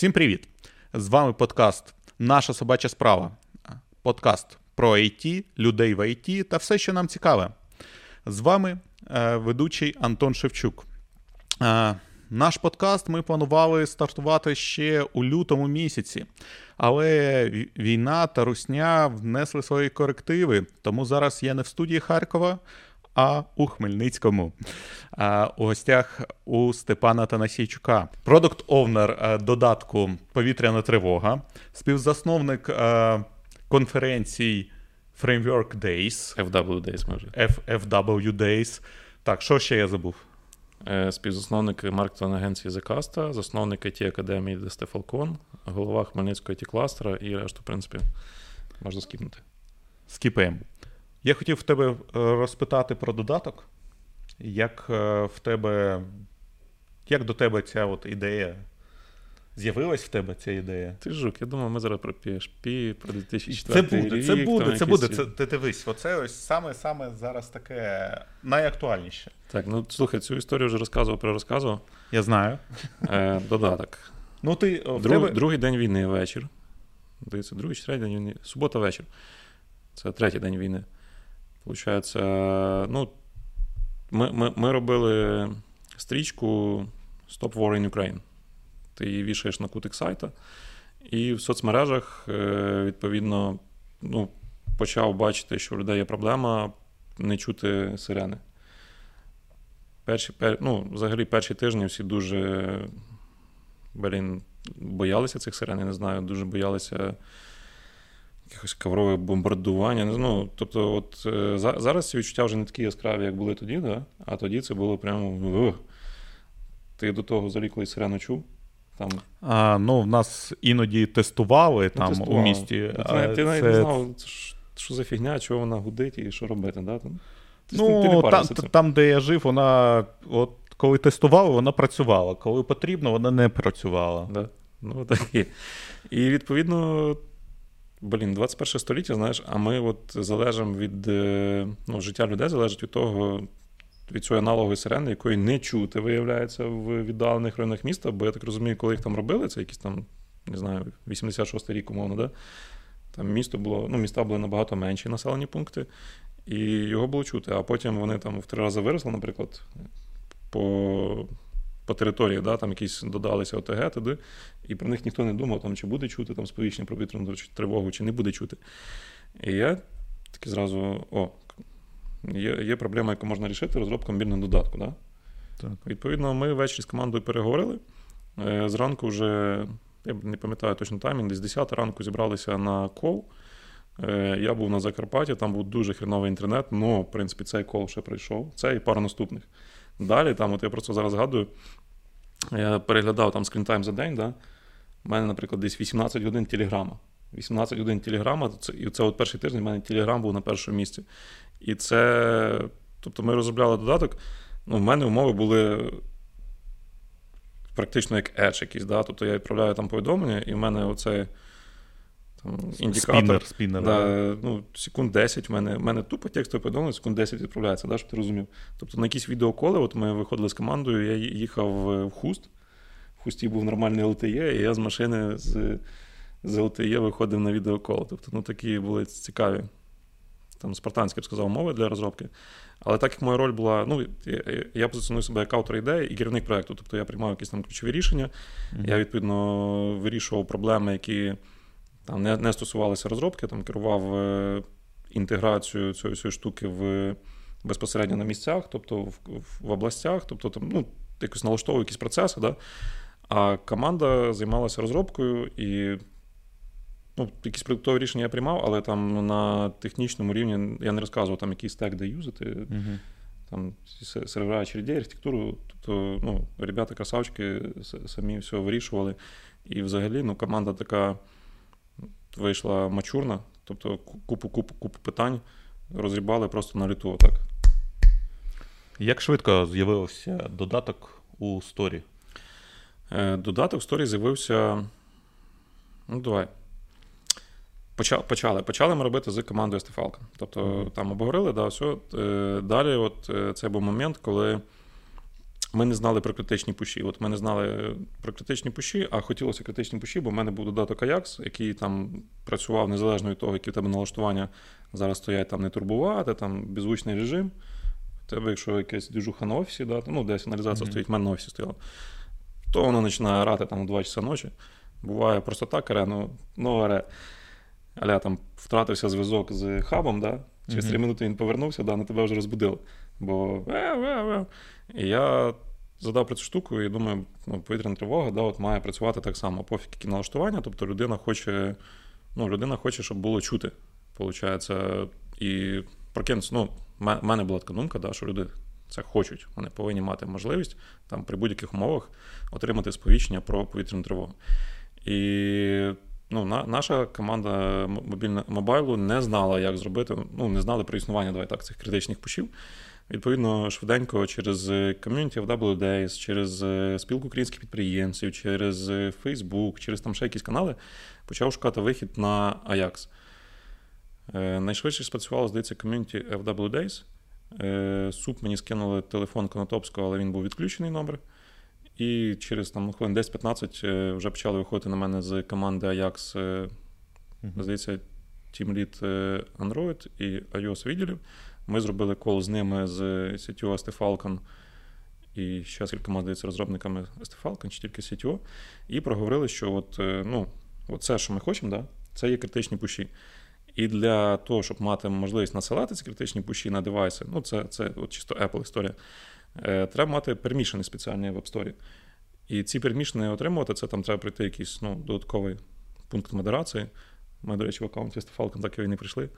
Всім привіт! З вами подкаст Наша собача справа. Подкаст про IT, людей в IT та все, що нам цікаве. З вами е, ведучий Антон Шевчук. Е, наш подкаст ми планували стартувати ще у лютому місяці, але війна та русня внесли свої корективи. Тому зараз я не в студії Харкова, а у Хмельницькому. У гостях у Степана Танасійчука. Продукт овнер додатку Повітряна тривога, співзасновник е, конференцій Framework Days. FW Days, може. FW Days. Так, що ще я забув? Е, співзасновник маркетинг агенції Закаста, засновник it академії Десте Фалкон, голова Хмельницького it кластера і решту, в принципі, можна скіпнути. Скіпаємо. Я хотів в тебе е, розпитати про додаток. Як е, в тебе, як до тебе ця от ідея? З'явилась в тебе ця ідея? Ти жук, я думаю, ми зараз про PHP, про 2004 Це буде, рік. це буде, це буде. Це, Ти дивись, оце ось саме саме зараз таке найактуальніше. Так, ну слухай, цю історію вже розказував, перерозказував. Я знаю. Е, Додаток. Ну, ти, Друг, тебе... Другий день війни вечір. Дивіться, другий третій день війни. Субота вечір. Це третій день війни. Получається, ну, ми ми, ми робили стрічку Stop War in Ukraine. Ти її вішаєш на кутик сайта, і в соцмережах, е, відповідно, ну, почав бачити, що у людей є проблема не чути сирени. Перші, пер, ну, Взагалі, перші тижні всі дуже блін, боялися цих сирен, я не знаю, дуже боялися якихось коврове бомбардування. Ну, Тобто, от е, зараз ці відчуття вже не такі яскраві, як були тоді, да? а тоді це було прямо. Ух. Ти до того взагалі колись сирену чув? Там... А, Ну, в нас іноді тестували ну, там тестували. у місті. Ти, ти навіть не знав, що за фігня, чого вона гудить і що робити. Да? Ти, ну, ти там, там, де я жив, вона. от коли тестували, вона працювала. Коли потрібно, вона не працювала. Да. Ну, так і. І відповідно, Блін, 21 століття, знаєш, а ми от залежимо від е, ну, життя людей залежить від того, від цієї аналогової сирени, якої не чути, виявляється, в віддалених районах міста. Бо я так розумію, коли їх там робили, це якісь там, не знаю, 86-й рік, умовно, да? там місто було, ну, міста були набагато менші населені пункти, і його було чути. А потім вони там в три рази виросли, наприклад, по по території, да, там якісь додалися ОТГ туди, і про них ніхто не думав, там, чи буде чути там сповіщення про повітряну тривогу, чи не буде чути. І я таки зразу: о, є є проблема, яку можна рішити, розробка мобільного додатку. Да? Так. Відповідно, ми ввечері з командою переговорили. Е, зранку вже, я не пам'ятаю точно таймінг, десь 10 ранку зібралися на кол. Е, я був на Закарпатті, там був дуже хреновий інтернет, але, в принципі, цей кол ще прийшов. Це і пара наступних. Далі, там, от я просто зараз згадую, я переглядав там скрінтайм за день. да? У мене, наприклад, десь 18 годин телеграма. 18 годин телеграма, і це от перший тиждень у мене телеграм був на першому місці. І це. Тобто ми розробляли додаток. Ну, В мене умови були практично як Edge якийсь. Да? Тобто я відправляю там повідомлення, і в мене оцей там, індикатор. Спінер, спінер, да, ну, Секунд 10 в мене в мене тупо текстове повідомлення, секунд 10 відправляється, да, щоб ти розумів. Тобто на якісь відеоколи, от ми виходили з командою, я їхав в Хуст. В Хусті був нормальний LTE, і я з машини з з LTE виходив на відеокол. Тобто, ну, такі були цікаві. Там спартанські, я б сказав, мови для розробки. Але так як моя роль була, ну, я, я позиціоную себе як автор ідеї і керівник проєкту. Тобто я приймав якісь там ключові рішення, mm-hmm. я, відповідно, вирішував проблеми, які там не не стосувалися розробки, там керував е, інтеграцією цієї всієї штуки в безпосередньо на місцях, тобто в, в областях, тобто там, ну, якось налаштовував якісь процеси. Да? А команда займалася розробкою і ну, якісь продуктові рішення я приймав, але там на технічному рівні я не розказував, там який стек де юзати. Uh-huh. Там сервера очередей, архітектуру. Тобто, ну, ребята красавчики самі все вирішували. І взагалі ну, команда така вийшла мачурна, тобто купу купу купу питань розрібали просто на літу. так. Як швидко з'явився додаток у сторі? Е, додаток в сторі з'явився. Ну, давай. Почали Почали ми робити з командою Стефалка. Тобто mm-hmm. там обговорили, да, все. Далі, от е, це був момент, коли ми не знали про критичні пуші. От ми не знали про критичні пуші, а хотілося критичні пуші, бо в мене був додаток Ajax, який там працював незалежно від того, які в тебе налаштування зараз стоять там не турбувати, там беззвучний режим. У тебе, якщо якась движуха на офісі, да, ну, десь аналізація mm-hmm. стоїть, в мене на офісі стояла, то воно починає грати там у 2 часа ночі. Буває просто так, аре, ну, ну аре. Аля там втратився зв'язок з хабом, да? через mm-hmm. минути він повернувся, да, на тебе вже розбудили. Бо і я задав про цю штуку і думаю, ну, повітряна тривога да, от має працювати так само, пофіг які налаштування. Тобто людина хоче, ну, людина хоче, щоб було чути. Получається, і прокинутися, ну, в мене була така думка, да, що люди це хочуть. Вони повинні мати можливість там при будь-яких умовах отримати сповіщення про повітряну тривогу. І ну, на, наша команда мобільна мобайлу не знала, як зробити, ну, не знали про існування давай так, цих критичних пушів. Відповідно, швиденько через Community of WDays, через е, спілку українських підприємців, через е, Facebook, через там ще якісь канали почав шукати вихід на Ajax. Е, найшвидше спрацювало, здається, Community of WDays. Суп мені скинули телефон Конотопського, але він був відключений номер. І через там, хвилин 10-15 вже почали виходити на мене з команди Ajax, здається, Team Lead Android і iOS відділів. Ми зробили кол з ними з ST Falcon і ще з кількома здається, розробниками Falcon, чи тільки CTO, і проговорили, що от, е, ну, от це, що ми хочемо, да, це є критичні пуші. І для того, щоб мати можливість насилати ці критичні пуші на девайси, ну це це от чисто Apple історія, е, треба мати пермішини спеціальні в App Store. І ці пермішини отримувати, це там треба пройти якийсь ну, додатковий пункт модерації. Ми, до речі, в аккаунті Falcon так і не прийшли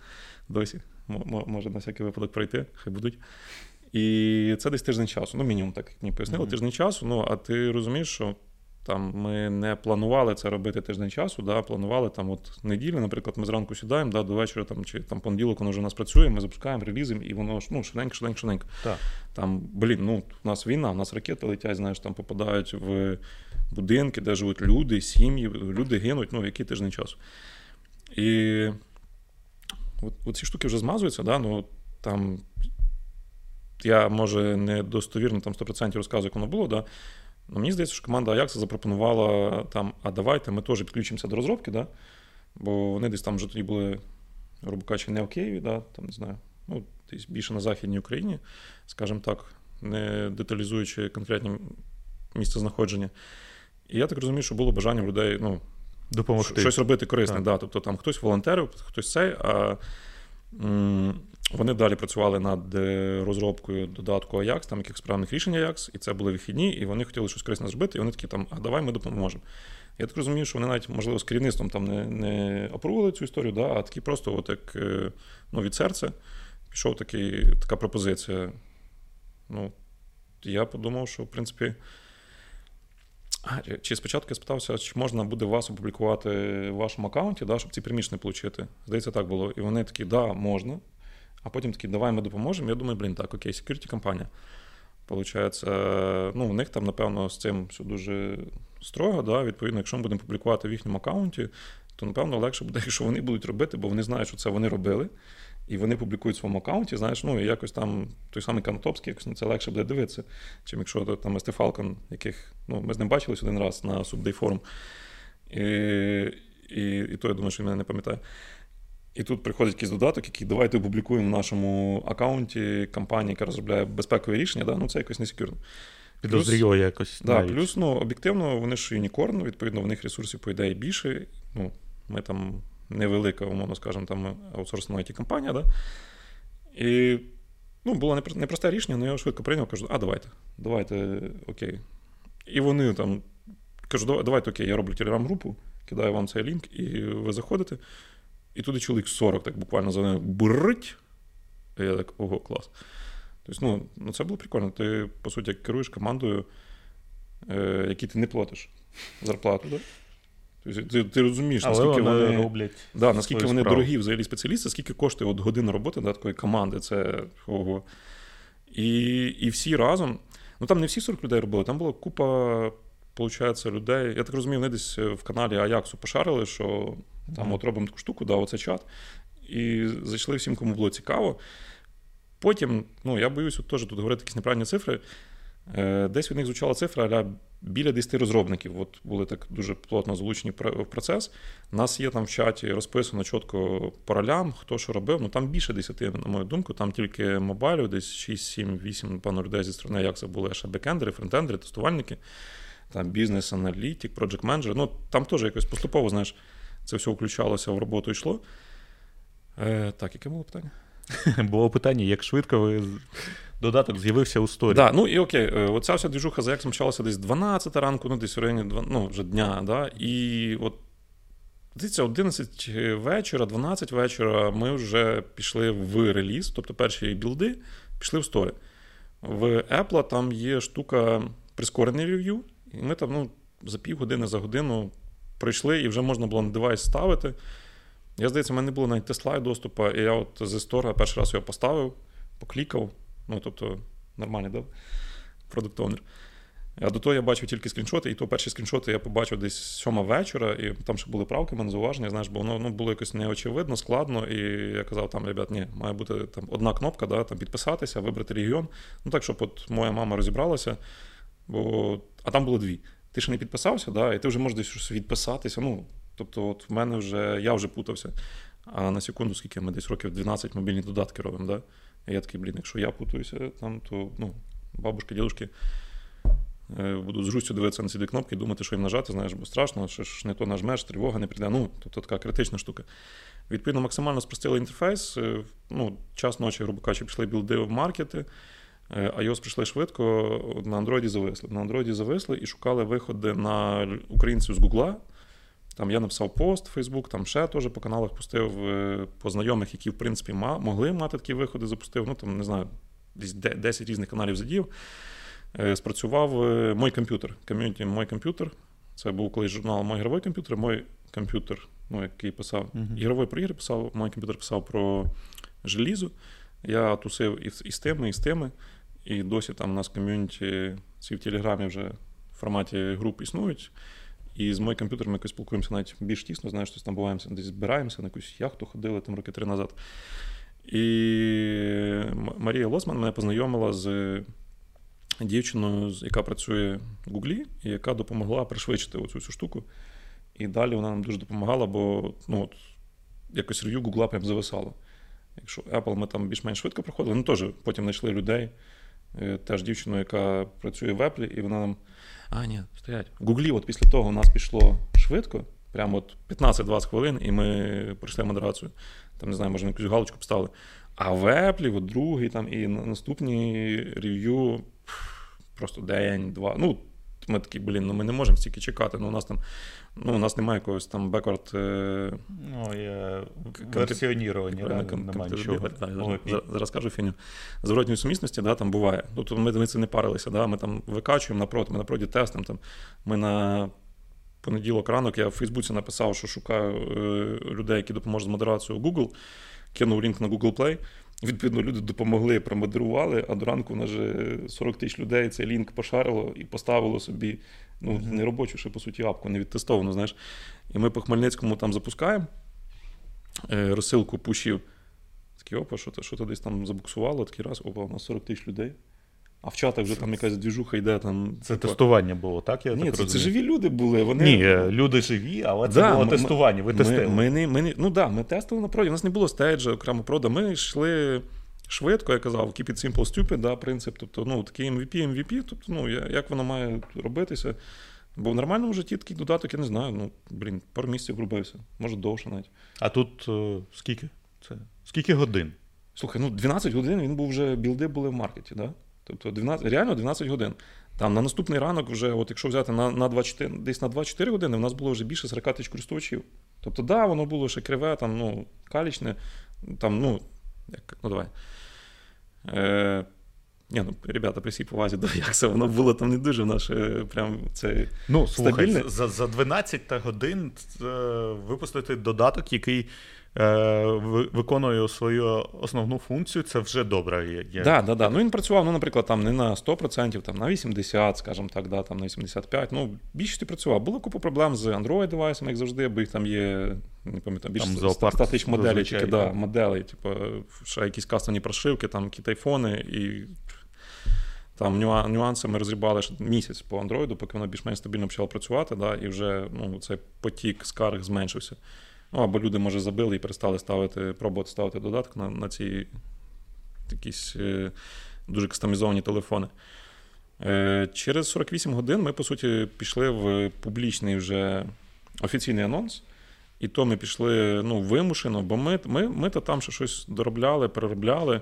досі. Може на всякий випадок пройти, хай будуть. І це десь тиждень часу. Ну, мінімум, так як мені пояснили, mm-hmm. тиждень часу. Ну, а ти розумієш, що там ми не планували це робити тиждень часу, да, планували там от неділю, наприклад, ми зранку сідаємо, да, до вечора там, чи там понеділок воно вже у нас працює, ми запускаємо, релізимо, і воно ну, швиденько, швиденько, швиденько. Так. Там, блін, ну, у нас війна, у нас ракети летять, знаєш, там попадають в будинки, де живуть люди, сім'ї, люди гинуть, ну, який тиждень часу. І от, ці штуки вже змазуються, да, ну там я може не достовірно там 100% розказую, як воно було, да, але мені здається, що команда Ajax запропонувала там, а давайте ми теж підключимося до розробки, да, бо вони десь там вже тоді були, грубо кажучи, не в Києві, да, там не знаю, ну, десь більше на Західній Україні, скажімо так, не деталізуючи конкретні місце знаходження. І я так розумію, що було бажання в людей, ну, допомогти. Щось робити корисне. Да. Тобто там хтось волонтерив, хтось цей. а вони далі працювали над е, розробкою додатку Ajax, там якихось справних рішень Ajax, і це були вихідні, і вони хотіли щось корисне зробити, і вони такі там, а давай ми допоможемо. Я так розумію, що вони навіть, можливо, з керівництвом там не не опробували цю історію, да, а такі просто от як е, ну, від серця пішов такий, така пропозиція. Ну, Я подумав, що в принципі. Чи спочатку я спитався, чи можна буде вас опублікувати в вашому аккаунті, да, щоб ці приміщення отримати? Здається, так було. І вони такі, да, можна. А потім такі, давай ми допоможемо. Я думаю, блін, так, окей, security компанія. Получається, ну, у них там, напевно, з цим все дуже строго. Да? Відповідно, якщо ми будемо публікувати в їхньому аккаунті, то, напевно, легше буде, якщо вони будуть робити, бо вони знають, що це вони робили. І вони публікують в своєму аккаунті, знаєш, ну і якось там той самий Канатопський, якось на це легше буде дивитися, чим якщо там Есте Фалкон, яких ну, ми з ним бачились один раз на Subday Forum. І, і, і то я думаю, що він мене не пам'ятає. І тут приходить якийсь додаток, який давайте опублікуємо в нашому аккаунті компанії, яка розробляє безпекові рішення, да? ну це якось не секюрно. Підозріло якось. Да, Плюс, ну, об'єктивно, вони ж юнікорн, відповідно, в них ресурсів, по ідеї, більше. Ну, Ми там невелика, умовно скажемо, там аутсорсна it компанія. Да? І ну, було непросте рішення, але я швидко прийняв, кажу, а давайте, давайте, окей. І вони там кажу, давайте окей, я роблю телеграм-групу, кидаю вам цей лінк, і ви заходите. І туди чоловік 40, так буквально за ними брить. І я так, ого, клас. Тобто, ну, ну це було прикольно. Ти, по суті, керуєш командою, е, якій ти не платиш зарплату. Да? Тобто Ти ти розумієш, наскільки вони, вони роблять. Да, наскільки вони справу. дорогі взагалі спеціалісти, скільки коштує от година роботи да, такої команди. Це ого. І і всі разом. Ну там не всі 40 людей робили, там була купа, виходить, людей. Я так розумію, вони десь в каналі Аяксу пошарили, що там mm. от робимо таку штуку, да, оце чат. І зайшли всім, кому було цікаво. Потім, ну я боюсь, от теж тут говорити якісь неправильні цифри. Е, десь від них звучала цифра, аля біля 10 розробників. От були так дуже плотно залучені в процес. У нас є там в чаті розписано чітко по ролям, хто що робив. Ну там більше 10, на мою думку, там тільки мобайлю, десь 6, 7, 8, певно, людей зі сторони, як це були ще бекендери, фронтендери, тестувальники, там бізнес-аналітик, проджект менеджер Ну там теж якось поступово, знаєш, це все включалося в роботу йшло. Е, Так, яке було питання? Було питання, як швидко ви додаток з'явився у сторі. Да, ну і окей, е, оця вся двіжуха за як почалася десь 12 ранку, ну десь в районі ну, вже дня. Да, І от дивіться, 11 вечора, 12 вечора ми вже пішли в реліз, тобто перші білди пішли в сторі. В Apple там є штука прискорений рев'ю, і ми там ну, за півгодини, за годину прийшли, і вже можна було на девайс ставити. Я здається, в мене не було навіть тесла доступу, і я от з стора перший раз його поставив, поклікав. Ну, тобто, нормальний, да? Продукт онер. А до того я бачив тільки скріншоти, і то перші скріншоти я побачив десь сьома вечора, і там ще були правки, мене зауваження, знаєш, бо воно ну, було якось неочевидно, складно. І я казав, там, ребят, ні, має бути там одна кнопка, да, там підписатися, вибрати регіон. Ну так, щоб от моя мама розібралася, бо а там було дві. Ти ще не підписався, да, і ти вже можеш десь щось відписатися. Ну, Тобто, от в мене вже я вже путався. А на секунду, скільки ми десь років 12 мобільні додатки робимо, да? Я такий, блін, якщо я путаюся, там, то ну, бабушки, дідушки е, будуть з грустю дивитися на ці дві кнопки і думати, що їм нажати, знаєш, бо страшно, що ж не то нажмеш, тривога не прийде. Ну, тобто така критична штука. Відповідно, максимально спростили інтерфейс. Е, ну, Час ночі, грубо кажучи, пішли білди в маркети. Е, iOS прийшли швидко, на Android зависли. На Android зависли і шукали виходи на українців з Гугла. Там я написав пост в Facebook, там ще теж по каналах пустив е, по знайомих, які, в принципі, могли мати такі виходи, запустив. Ну, там, не знаю, десь 10 різних каналів задів. Е, спрацював е, мой комп'ютер. Ком'юніті Мой комп'ютер. Це був колись журнал Мой ігровий комп'ютер, мой комп'ютер, ну, який писав uh-huh. ігровий про ігри писав, мой комп'ютер писав про желізо. Я тусив і з тими, і з тими. І досі там у нас ком'юніті ці в Телеграмі вже в форматі груп існують. І з моїм комп'ютером якось спілкуємося навіть більш тісно, знаєш, щось там буваємося, десь збираємося на якусь яхту, ходили там роки три назад. І Марія Лосман мене познайомила з дівчиною, яка працює в Гуглі, і яка допомогла пришвидшити оцю цю штуку. І далі вона нам дуже допомагала, бо ну, от, якось рев'ю Гугла прям зависало. Якщо Apple ми там більш-менш швидко проходили, ну теж потім знайшли людей. Е, теж дівчину, яка працює в Apple, і вона нам. А, ні, стоять. В Гуглі, от після того у нас пішло швидко, прямо от 15-20 хвилин, і ми пройшли модерацію. Там, не знаю, може, якусь галочку поставили. А в от другий там і наступні рев'ю просто день-два. Ну, ми такі, блін, ну ми не можемо стільки чекати. Ну, у нас там ну, у нас немає якогось там беквард. Ну, є версіонірування, да, немає нічого. Да, зараз, зараз кажу фіню. Зворотньої сумісності, да, там буває. Тобто ми, ми це не парилися, да, ми там викачуємо напроти, ми напроти тестимо. Там, Ми на понеділок ранок я в Фейсбуці написав, що шукаю е, людей, які допоможуть з модерацією Google, кинув лінк на Google Play. Відповідно, люди допомогли, промодерували, а до ранку на же 40 тисяч людей цей лінк пошарило і поставило собі ну, не робочу, ще по суті, апку, не відтестовану, знаєш. І ми по Хмельницькому там запускаємо е, розсилку пушів. Такі, опа, що то що то десь там забуксувало, такий раз, опа, у нас 40 тисяч людей. А в чатах вже там якась двіжуха йде. там. Це типу... тестування було, так? Я Ні, так це, це живі люди були. Вони... Ні, е, люди живі, але це да, було ми, тестування. Ви тестили. Ми, ми, ми, ми, ну так, да, ми тестили на проді. У нас не було стейджа, окремо прода. Ми йшли швидко, я казав, keep it simple, stupid, да, принцип. Тобто, ну, такий MVP, MVP, тобто, ну, як воно має робитися. Бо в нормальному житті такий додаток, я не знаю, ну, блін, пару місяців врубився, може довше навіть. А тут о, е, скільки? Це? Скільки годин? Слухай, ну 12 годин він був вже білди були в маркеті, да? Тобто 12, реально 12 годин. Там на наступний ранок, вже, от якщо взяти на на 24, десь на 24 години, в нас було вже більше 40 тисяч користувачів. Тобто, да, воно було ще криве, там, ну, калічне, там, ну, як, ну давай. Е, ні, ну, ребята, при всій повазі до Якса, воно було там не дуже наше прям це Ну, слухай, за за 12 годин е, випустити додаток, який виконує свою основну функцію, це вже добре. Так, да, да, да. Ну він працював, ну, наприклад, там не на 100%, там на 80%, скажімо так, да, там на 85%. Ну, більшості працював. Було купа проблем з Android девайсами, як завжди, бо їх там є, не пам'ятаю, більше 100 тисяч моделей, тільки да, моделей, типу, ще якісь кастомні прошивки, там якісь айфони і. Там нюанси ми розрібали ще місяць по Android, поки воно більш-менш стабільно почало працювати, да, і вже ну, цей потік скарг зменшився. Ну, Або люди, може, забили і перестали ставити, пробувати ставити додаток на на ці якісь е, дуже кастомізовані телефони. Е, Через 48 годин ми, по суті, пішли в публічний вже офіційний анонс. І то ми пішли ну, вимушено, бо ми ми, ми то там ще щось доробляли, переробляли.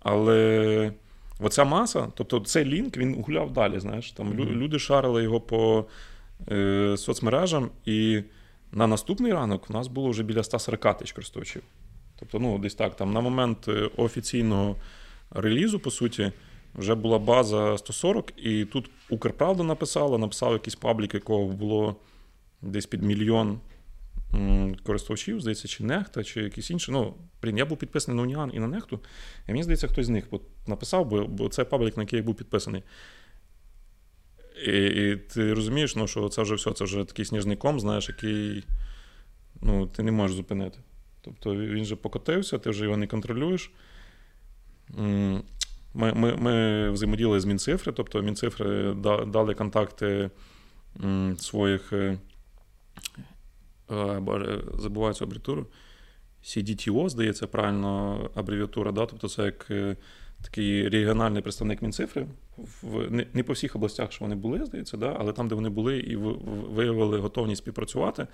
Але оця маса, тобто цей лінк він гуляв далі. знаєш, там mm-hmm. Люди шарили його по е, соцмережам, і на наступний ранок у нас було вже біля 140 тисяч користувачів. Тобто, ну, десь так, там на момент е, офіційного релізу, по суті, вже була база 140, і тут Укрправда написала, написав якийсь паблік, якого було десь під мільйон користувачів, здається, чи Нехта, чи якісь інші. Ну, блін, я був підписаний на Уніан і на Нехту, і мені здається, хтось з них написав, бо, це паблік, на який я був підписаний. І і ти розумієш, ну, що це вже все, це вже такий сніжний ком, знаєш, який ну, ти не можеш зупинити. Тобто він же покотився, ти вже його не контролюєш. Ми ми, ми взаємодіяли з Мінцифри, тобто Мінцифри дали контакти своїх. Е, боже, забуваю цю абревіатуру. CDTO, здається, правильно абревіатура, да? тобто це як е, такий регіональний представник Мінцифри. В, не, не по всіх областях, що вони були, здається, да? але там, де вони були і виявили готовність співпрацювати,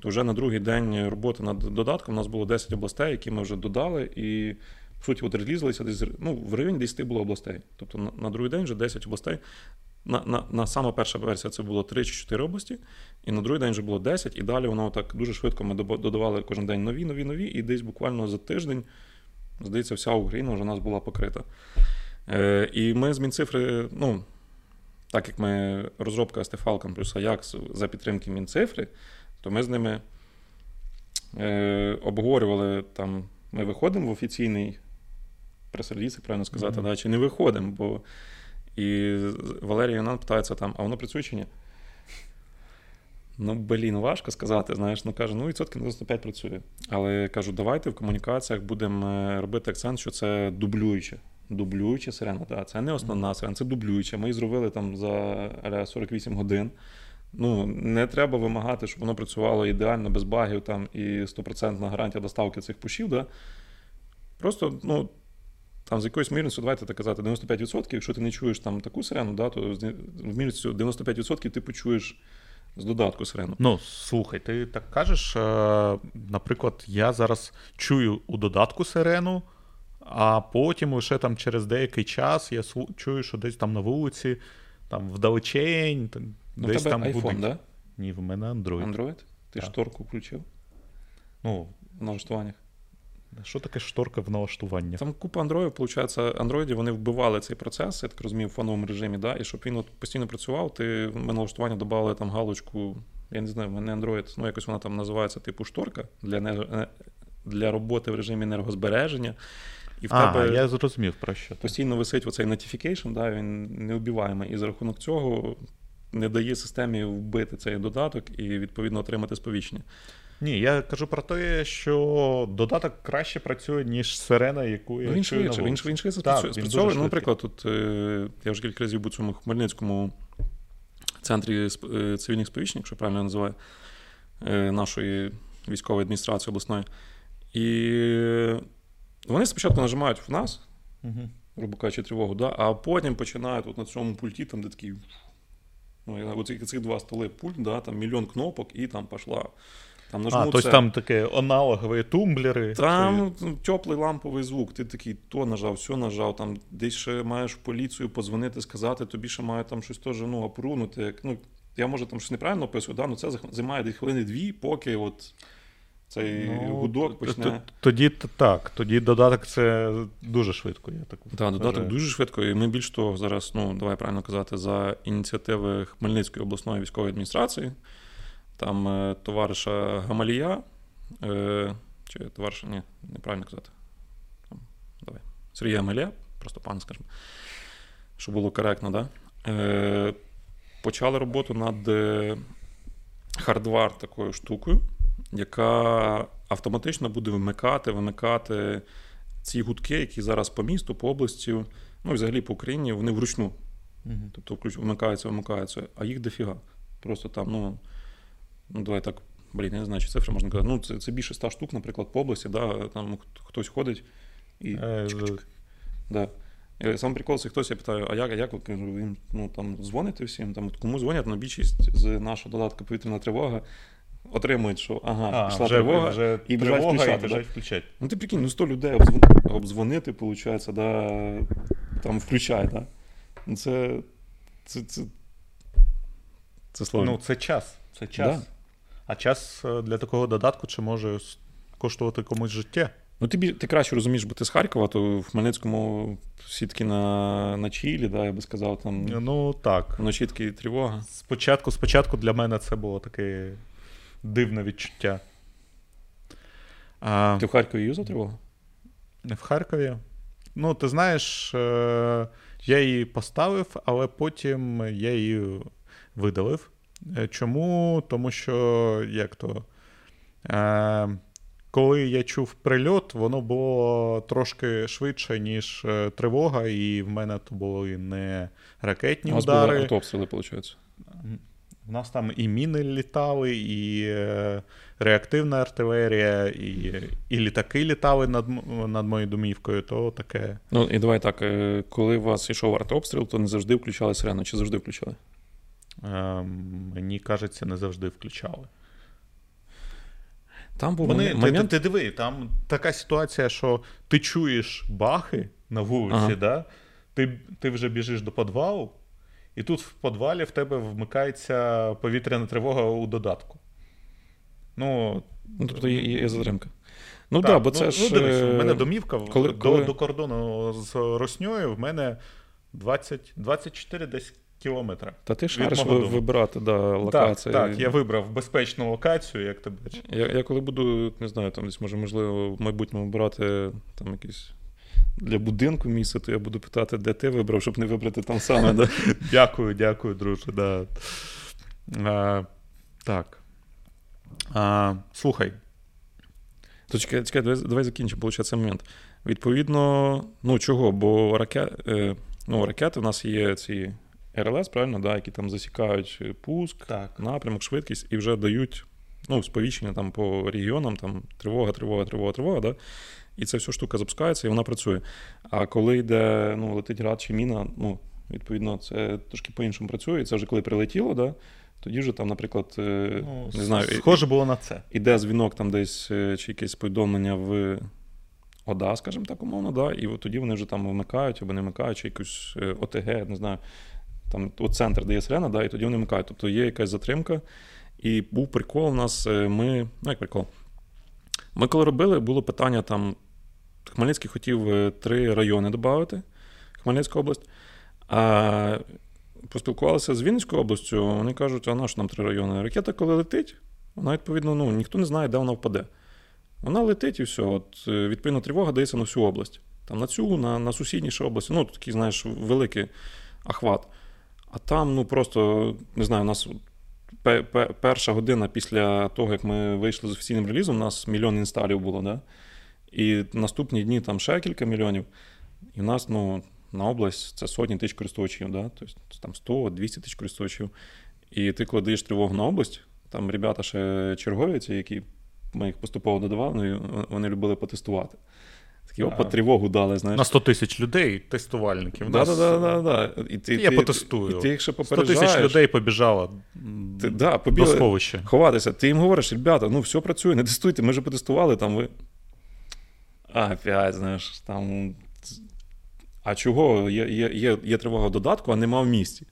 то вже на другий день роботи над додатком у нас було 10 областей, які ми вже додали. І, по суті, от релізалися десь ну, в районі 10 було областей. Тобто на, на другий день вже 10 областей. На на, на сама перша версія це було 3 чи 4 області, і на другий день вже було 10, і далі воно так дуже швидко ми додавали кожен день нові, нові, нові, і десь буквально за тиждень, здається, вся Україна вже у нас була покрита. Е, І ми з Мінцифри, ну, так як ми розробка Стефалком плюс Аякс за підтримки Мінцифри, то ми з ними е, обговорювали там, ми виходимо в офіційний прес-реліз, правильно сказати, mm-hmm. да, чи не виходимо, бо. І Валерій Янан питається там, а воно працює чи ні? Ну, блін, важко сказати. Знаєш, ну каже, ну відсотки на 95 працює. Але кажу, давайте в комунікаціях будемо е, робити акцент, що це дублююче. Дублююча сирена, да. це не основна сирена, це дублююча. Ми її зробили там за 48 годин. Ну, не треба вимагати, щоб воно працювало ідеально, без багів там і 100% гарантія доставки цих пушів. Да? Просто, ну там з якоюсь мірністю, давайте так казати, 95%, якщо ти не чуєш там таку сирену, да, то в мірністю 95% ти почуєш з додатку сирену. Ну, слухай, ти так кажеш. Е, наприклад, я зараз чую у додатку сирену, а потім лише там через деякий час я чую, що десь там на вулиці, там вдалечень, ну, десь тебе там iPhone, буде. да? Ні, в мене Android. Android? Ти так. шторку включив? Ну, в налаштуваннях. Що таке шторка в налаштуванні? Там купа андроїв, виходить, андроїді вони вбивали цей процес, я так розумію, в фоновому режимі, да, і щоб він от постійно працював, ти в налаштування додали там галочку, я не знаю, в мене Android, ну якось вона там називається типу шторка для не, для роботи в режимі енергозбереження. І в а, тебе я зрозумів про що. Постійно висить оцей notification, да, він неубіваємий. І за рахунок цього не дає системі вбити цей додаток і відповідно отримати сповіщення. Ні, я кажу про те, що додаток краще працює, ніж сирена, яку я ну, він швидше, він, він швидше спрацьовує. Ну, наприклад, тут е, я вже кілька разів був у цьому Хмельницькому центрі е, цивільних сповіщень, якщо правильно називаю, е, нашої військової адміністрації обласної. І вони спочатку нажимають в нас, угу. грубо кажучи, тривогу, да, а потім починають от на цьому пульті, там, де такий. Ну, оці, ці два столи пульт, да, там мільйон кнопок, і там пішла там нажму А, тобто там такі аналогові тумблери. Там чи... теплий ламповий звук. Ти такий то нажав, все нажав. Там десь ще маєш в поліцію позвонити, сказати, тобі ще має там щось теж ну, опрунути. Ну, Я може там щось неправильно описую, да? але це займає десь хвилини-дві, поки от цей ну, гудок почне. Тоді так, тоді додаток це дуже швидко. Я так Так, додаток дуже швидко. І ми більш того зараз, ну давай правильно казати, за ініціативи Хмельницької обласної військової адміністрації. Там е, товариша Гамалія. Е, чи товариша, ні, неправильно казати. Там, давай. Сергій Гамалія, просто пан скажімо, щоб було коректно, да? Е, почали роботу над хардвар такою штукою, яка автоматично буде вимикати, вимикати ці гудки, які зараз по місту, по області ну і взагалі по Україні вони вручну. Тобто вмикаються, вимикаються, а їх дофіга. Просто там, ну, ну давай так, блін, я не знаю, чи цифри можна казати. Ну, це, це більше 100 штук, наприклад, по області, да, там хтось ходить і. Е, чик-чик. Да. Сам прикол, це хтось я питаю, а як, а як ви їм ну, там дзвоните всім, там, от кому дзвонять, ну, більшість з нашого додатку повітряна тривога отримують, що ага, А, пішла вже, тривога, вже і біжать тривога, включати, і да. біжать включати. Ну, ти прикинь, ну 100 людей обзвон... обдзвонити, виходить, да, там включає, да. Ну, Це. Це, це, це. Ну, це час. Це час. Да. А час е, для такого додатку чи може коштувати комусь життя? Ну, ти, ти краще розумієш, бо ти з Харкова, то в Хмельницькому всі таки на, на чілі, да, я би сказав, там Ну так. вночі таки тривога. Спочатку, спочатку для мене це було таке дивне відчуття. А, Ти в Харкові юзав тривогу? в Харкові. Ну, ти знаєш, е, я її поставив, але потім я її видалив. Е, Чому? Тому що як то. Е, коли я чув прильот, воно було трошки швидше, ніж е, тривога, і в мене то були не ракетні У вас були удари. артобстріли, виходить. У нас там і міни літали, і е, реактивна артилерія, і, і літаки літали над, над моєю домівкою, то таке. Ну, і давай так, коли у вас йшов артобстріл, то не завжди включали сирену, чи завжди включали? Е, мені кажеться, не завжди включали. Там був Вони, момент. ти, ти диви, там така ситуація, що ти чуєш бахи на вулиці, Ага. да? ти, ти вже біжиш до підвалу, і тут в підвалі в тебе вмикається повітряна тривога у додатку. Ну, Ну, тобто є, є, затримка. Ну так, да, бо це ну, ж. Ну, дивись, е, у мене домівка коли- до, коли- до кордону з Росньою, в мене 20, 24 десь кілометри. Та ти шариш ви- вибирати да, Так, локації. так, я вибрав безпечну локацію, як ти бачиш. Я, я коли буду, не знаю, там десь може, можливо, в майбутньому брати там якісь для будинку місце, то я буду питати, де ти вибрав, щоб не вибрати там саме. Да? Дякую, дякую, друже. Да. А, так. А, слухай, То чекай, чекай, давай, давай закінчимо, виходить, цей момент. Відповідно, ну чого? Бо раке, е, ну, ракети в нас є ці РЛС, правильно, да, які там засікають е, пуск, так. напрямок, швидкість і вже дають ну, сповіщення там по регіонам, там тривога, тривога, тривога, тривога, да? і ця вся штука запускається і вона працює. А коли йде, ну, летить град чи міна, ну, відповідно, це трошки по-іншому працює. І це вже коли прилетіло, да? тоді вже там, наприклад, е, Ну, не знаю, схоже було на це. іде дзвінок там десь е, чи якесь повідомлення в ОДА, скажімо так, умовно, да, і от тоді вони вже там вмикають або не вмикають, чи якусь ОТГ, не знаю, там от центр, де є сирена, да, і тоді вони вмикають. Тобто є якась затримка. І був прикол у нас, е, ми, ну як прикол. Ми коли робили, було питання там. Хмельницький хотів е, три райони додати, Хмельницька область. А поспілкувалися з Вінницькою областю, вони кажуть, а на що нам три райони? Ракета, коли летить, вона, відповідно, ну, ніхто не знає, де вона впаде. Вона летить і все. От, е, відповідно, тривога дається на всю область. Там на цю, на, на сусідніші області. Ну, такий, знаєш, великий охват. А там, ну просто, не знаю, у нас пе- пе- перша година після того, як ми вийшли з офіційним релізом, у нас мільйон інсталів було, да? І наступні дні там ще кілька мільйонів. І в нас, ну, на область це сотні тисяч користувачів, да? тобто там 100-200 тисяч користувачів. І ти, коли даєш тривогу на область, там ребята ще чергові, які ми їх поступово додавали, вони любили потестувати. Ага. опа, тривогу дали, знаєш. На 100 тисяч людей, тестувальників. Да, Нас да, да, да. І ти, Я ти, потестую. І ти ще 100 тисяч людей побіжало Ти, да, до сховища. ховатися. Ти їм говориш, ребята, ну все працює, не тестуйте, ми вже потестували там ви. А, опять, знаєш, там. А чого? Є, є, є, є тривога в додатку, а нема в місті.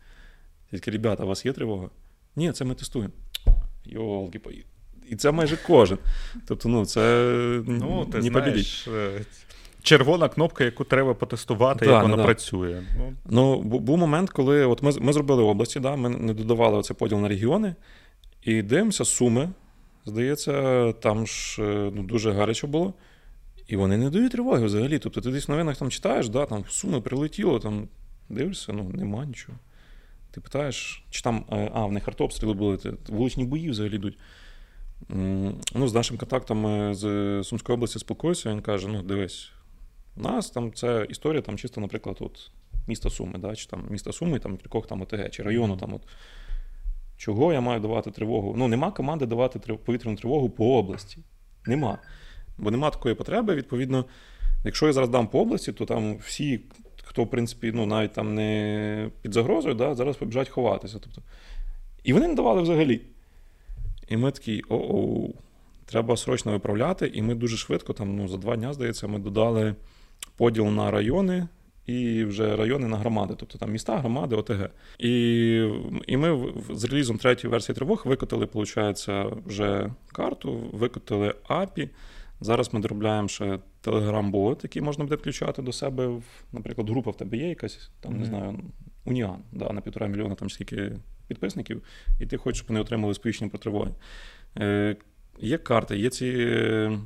Такий, ребята, у вас є тривога? Ні, це ми тестуємо. Йолки по І це майже кожен. Тобто, ну, це Ну, ти не знаєш, е, червона кнопка, яку треба потестувати, Да, як вона да. працює. Ну, Ну, був момент, коли от ми, ми зробили області, да, ми не додавали оцей поділ на регіони, і дивимося, суми. Здається, там ж е, ну, дуже гаряче було. І вони не дають тривоги взагалі. Тобто ти десь в новинах там читаєш, да, там суми прилетіло, там дивишся, ну нема нічого. Ти питаєш, чи там, е, а, в них артобстріли були, вуличні бої взагалі йдуть. Ну, з нашим контактом е, з Сумської області спілкуюся, він каже: ну, дивись, у нас там це історія, там чисто, наприклад, от міста Суми, да, чи там міста Суми, там кількох там ОТГ, чи району там от. Чого я маю давати тривогу? Ну, нема команди давати повітряну тривогу по області. Нема. Бо нема такої потреби. Відповідно, якщо я зараз дам по області, то там всі, хто, в принципі, ну, навіть там не під загрозою, да, зараз побіжать ховатися. Тобто. І вони не давали взагалі. І ми такі, о-оу, треба срочно виправляти. І ми дуже швидко, там, ну, за два дні, здається, ми додали поділ на райони. І вже райони на громади, тобто там міста, громади, ОТГ. І і ми з релізом третьої версії тривог викотили, виходить, вже карту, викотили API. Зараз ми доробляємо ще Telegram-бот, який можна буде включати до себе. Наприклад, група в тебе є якась, там, mm-hmm. не знаю, Уніан, да, на півтора мільйона там скільки підписників, і ти хочеш, щоб вони отримали сповіщення про тривоги. Е, Є карти, є ці е,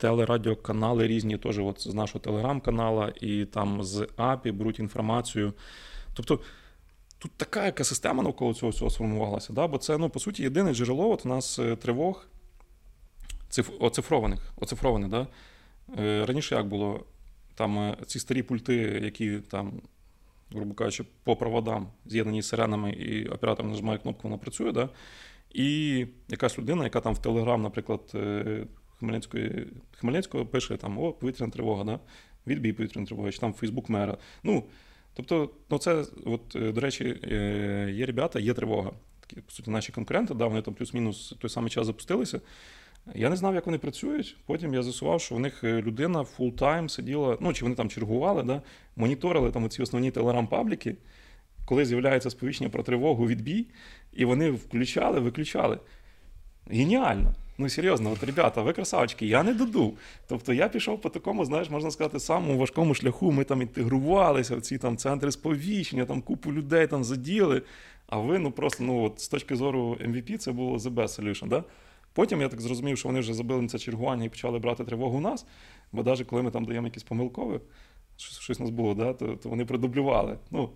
телерадіоканали різні, теж от з нашого телеграм-канала, і там з API беруть інформацію. Тобто. Тут така екосистема навколо цього всього сформувалася, да? бо це, ну, по суті, єдине джерело от у нас е, тривог циф... оцифрованих. оцифрованих да? Е, раніше як було? Там е, ці старі пульти, які там, грубо кажучи, по проводам з'єднані з сиренами, і оператор нажимає кнопку, вона працює. Да? І якась людина, яка там в Телеграм, наприклад, Хмельницької, Хмельницького пише там о, повітряна тривога, да? відбій повітряна тривога, чи там Фейсбук мера. Ну, Тобто, ну це, от, до речі, є ребята, є тривога. Такі, по суті, наші конкуренти, да, вони там плюс-мінус той самий час запустилися. Я не знав, як вони працюють. Потім я з'ясував, що в них е, людина full-time сиділа, ну чи вони там чергували, да, моніторили там ці основні телеграм-пабліки, коли з'являється сповіщення про тривогу відбій, і вони включали, виключали. Геніально. Ну, серйозно, от, ребята, ви красавчики, я не додув. Тобто я пішов по такому, знаєш, можна сказати, самому важкому шляху. Ми там інтегрувалися в ці там центри сповіщення, там купу людей там заділи. А ви, ну просто ну, от, з точки зору MVP, це було the best solution. Да? Потім я так зрозумів, що вони вже забили це чергування і почали брати тривогу у нас, бо навіть коли ми там даємо якісь помилкові, щось у нас було, да, то, то вони продублювали. Ну,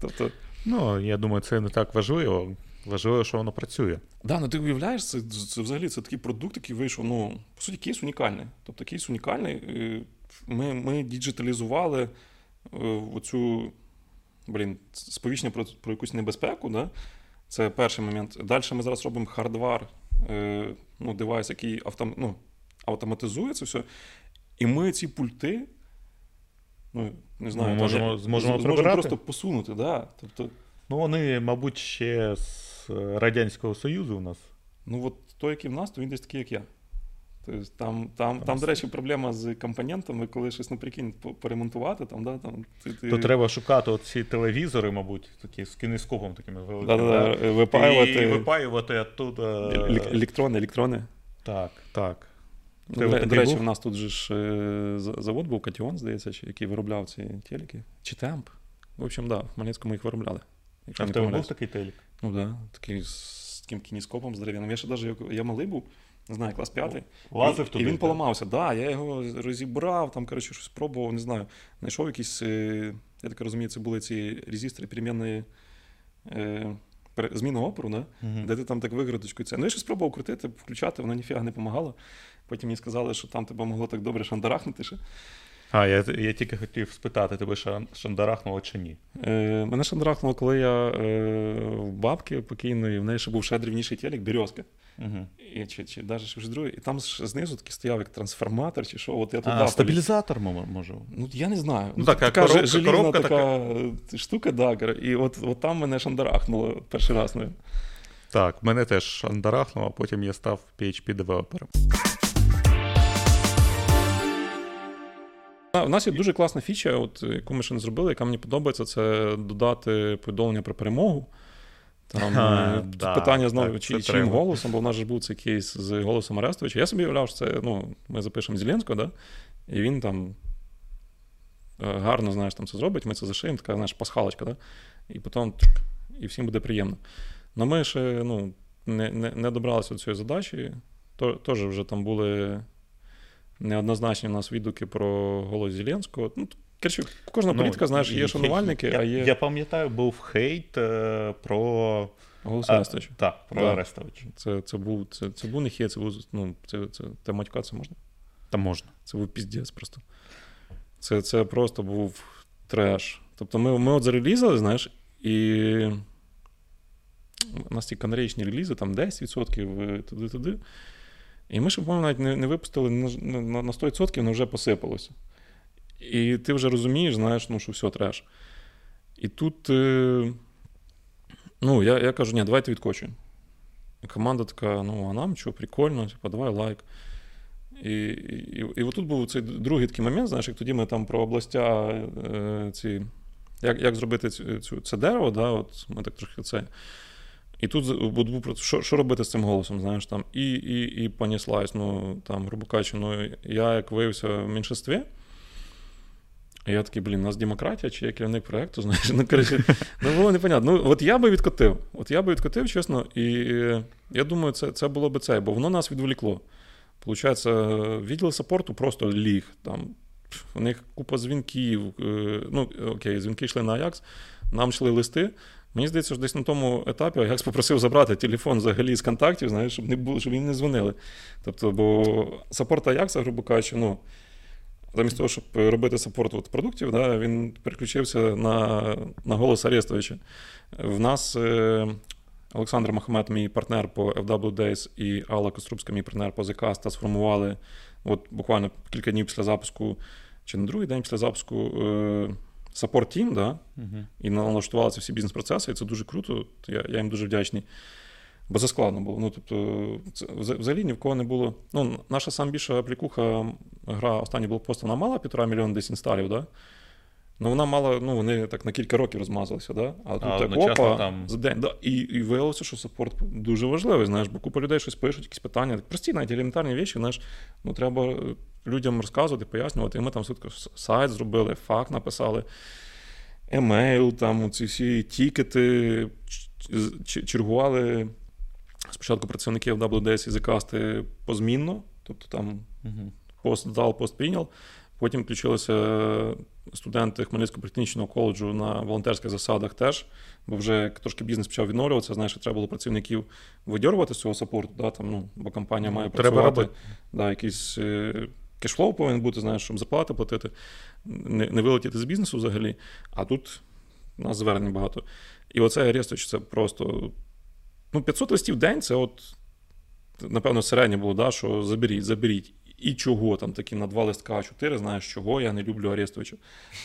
тобто... ну, я думаю, це не так важливо. Важливо, що воно працює. Да, ну ти уявляєш, це це взагалі це такий продукт, який вийшов. Ну, по суті, кейс унікальний. Тобто кейс унікальний. Ми ми діджиталізували е, оцю блін, сповіщення про про якусь небезпеку. Да? Це перший момент. Далі ми зараз робимо хардвар Е, ну, девайс, який автом, ну, автоматизує це все. І ми ці пульти, ну, не знаю, ми можемо, даже, зможемо, зможемо просто посунути. Да. Тобто, Ну, вони, мабуть, ще з Радянського Союзу у нас. Ну, от той, який в нас, то він десь такий, як я. Тобто Там, там, там, до речі, проблема з компонентами, коли щось наприкінь поремонтувати. Там, да, там, ти, ти... То треба шукати ці телевізори, мабуть, такі з кінескопом такими великими. Да, да, випаювати... І випаювати оттуда... Електрони, електрони. Так, так. Ну, до, до речі, в нас тут же ж е, завод був Катіон, здається, який виробляв ці телеки. Чи темп. В общем, да, в Хмельницькому їх виробляли. А в тебе був такий телек? Ну так, да, такий з таким кінескопом здоров'яним. Я ще навіть я малий був не знаю, клас п'ятий. Лазив туди. І він поламався. Так, да, я його розібрав, там, коротше, щось спробував, не знаю. Знайшов якісь, е, я так розумію, це були ці резистори перемінної е, зміни опору, да? Uh-huh. де ти там так виградочкою це. Ну, я щось спробував крутити, включати, воно ніфіга не допомагало. Потім мені сказали, що там тебе могло так добре шандарахнути ще. А, я я тільки хотів спитати, тебе шандарахнуло чи ні? Е, Мене шандарахнуло, коли я е, в бабки покійної, в неї ще був ще дрівніший телек, Березка. Угу. І, Чи чи навіть друге. І там знизу такий стояв як трансформатор, чи що. От я туди а, Стабілізатор, може. Ну, я не знаю. Ну, така така коробка, желізна коробка така, така штука, да, і от от там мене шандарахнуло перший раз. Ну. Так, мене теж шандарахнуло, а потім я став PHP-девелопером. У нас є дуже класна фіча, от, яку ми ще не зробили, яка мені подобається, це додати повідомлення про перемогу. Там а, тут да, питання знову чи, чиїм голосом, бо в нас ж був цей кейс з голосом Арестовича. Я собі уявляв, що це ну, ми запишемо Зеленського, да? і він там е, гарно знаєш, там це зробить, ми це зашиємо, така знаєш, пасхалочка, да? і потім і всім буде приємно. Но ми ще ну, не не, не добралися до цієї задачі. Теж вже там були неоднозначні у нас відгуки про голос Зеленського. Ну, Коротше, кожна ну, політика, знаєш, є шанувальники, я, а є. Я пам'ятаю, був хейт е, про Голос Арестовича. Так, про да. Арестовича. Це це, був це, це був не хейт, це був ну, це, це, це матька, це можна? Та можна. Це був піздець просто. Це це просто був треш. Тобто ми ми от зарелізали, знаєш, і у нас ті канарічні релізи, там 10% туди-туди. І ми ще, по-моєму, навіть не не випустили на на, на 100%, воно вже посипалося. І ти вже розумієш, знаєш, ну, що все треш. І тут, е, ну, я я кажу, ні, давайте відкочуємо. Команда така: ну, а нам що, прикольно, типу, давай лайк. І і, і, і отут був цей другий такий момент, знаєш, як тоді ми там про областя е, ці. Як як зробити цю, це дерево, да, от ми так трохи це. І тут був що що робити з цим голосом, знаєш, там, і і, і поніслась, ну, там, грубо кажучи, ну, я як виявився в меншинстві, і я такий, блін, у нас демократія чи я керівник проєкту, знаєш, ну, коротше, ну, було непонятно. Ну, от я би відкотив, от я би відкотив, чесно, і я думаю, це це було би це, бо воно нас відволікло. Получається, відділ саппорту просто ліг. Там, У них купа дзвінків. Е, ну, окей, дзвінки йшли на Аякс, нам йшли листи. Мені здається, що десь на тому етапі Аякс попросив забрати телефон взагалі з контактів, знаєш, щоб не було, щоб їм не дзвонили. Тобто, бо саппорт Аякса, грубо кажучи, ну. Замість того, щоб робити саппорт от продуктів, да, він переключився на на голос Арестовича. В нас е, Олександр Махамед, мій партнер по FW Days, і Алла Кострубська, мій партнер по ZKasta, сформували от буквально кілька днів після запуску, чи на другий день після запуску саппорт Team, да? uh і налаштувалися всі бізнес-процеси, і це дуже круто. Я я їм дуже вдячний. Бо це складно було. Ну, тобто, це, взагалі ні в кого не було. Ну, Наша сам більша аплікуха, гра останній блокпост, вона мала півтора мільйона десь інсталів, да? Ну, вона мала, ну, вони так на кілька років розмазалися, да? а тут а, так опа, там... за день. Да. І і виявилося, що саппорт дуже важливий, знаєш, бо купа людей щось пишуть, якісь питання. Прості, навіть елементарні речі, знаєш, ну, треба людям розказувати, пояснювати. І ми там сутко сайт зробили, факт написали, емейл, там ці всі тікети, чергували спочатку працівників WDS і закасти позмінно, тобто там угу. пост дав, пост прийняв. Потім включилися студенти Хмельницького політехнічного коледжу на волонтерських засадах теж, бо вже трошки бізнес почав відновлюватися. Знаєш, треба було працівників видьорувати з цього сапорту, да, там, ну, бо компанія має треба працювати. Робити. Да, якийсь е, кешфлоу повинен бути, знаєш, щоб зарплати платити, не не вилетіти з бізнесу взагалі. А тут у нас звернень багато. І оце Арестович, це просто ну, 500 листів в день це от, напевно, середнє було, да, що заберіть, заберіть. І чого там такі на два листка А4, знаєш, чого я не люблю Арестовича.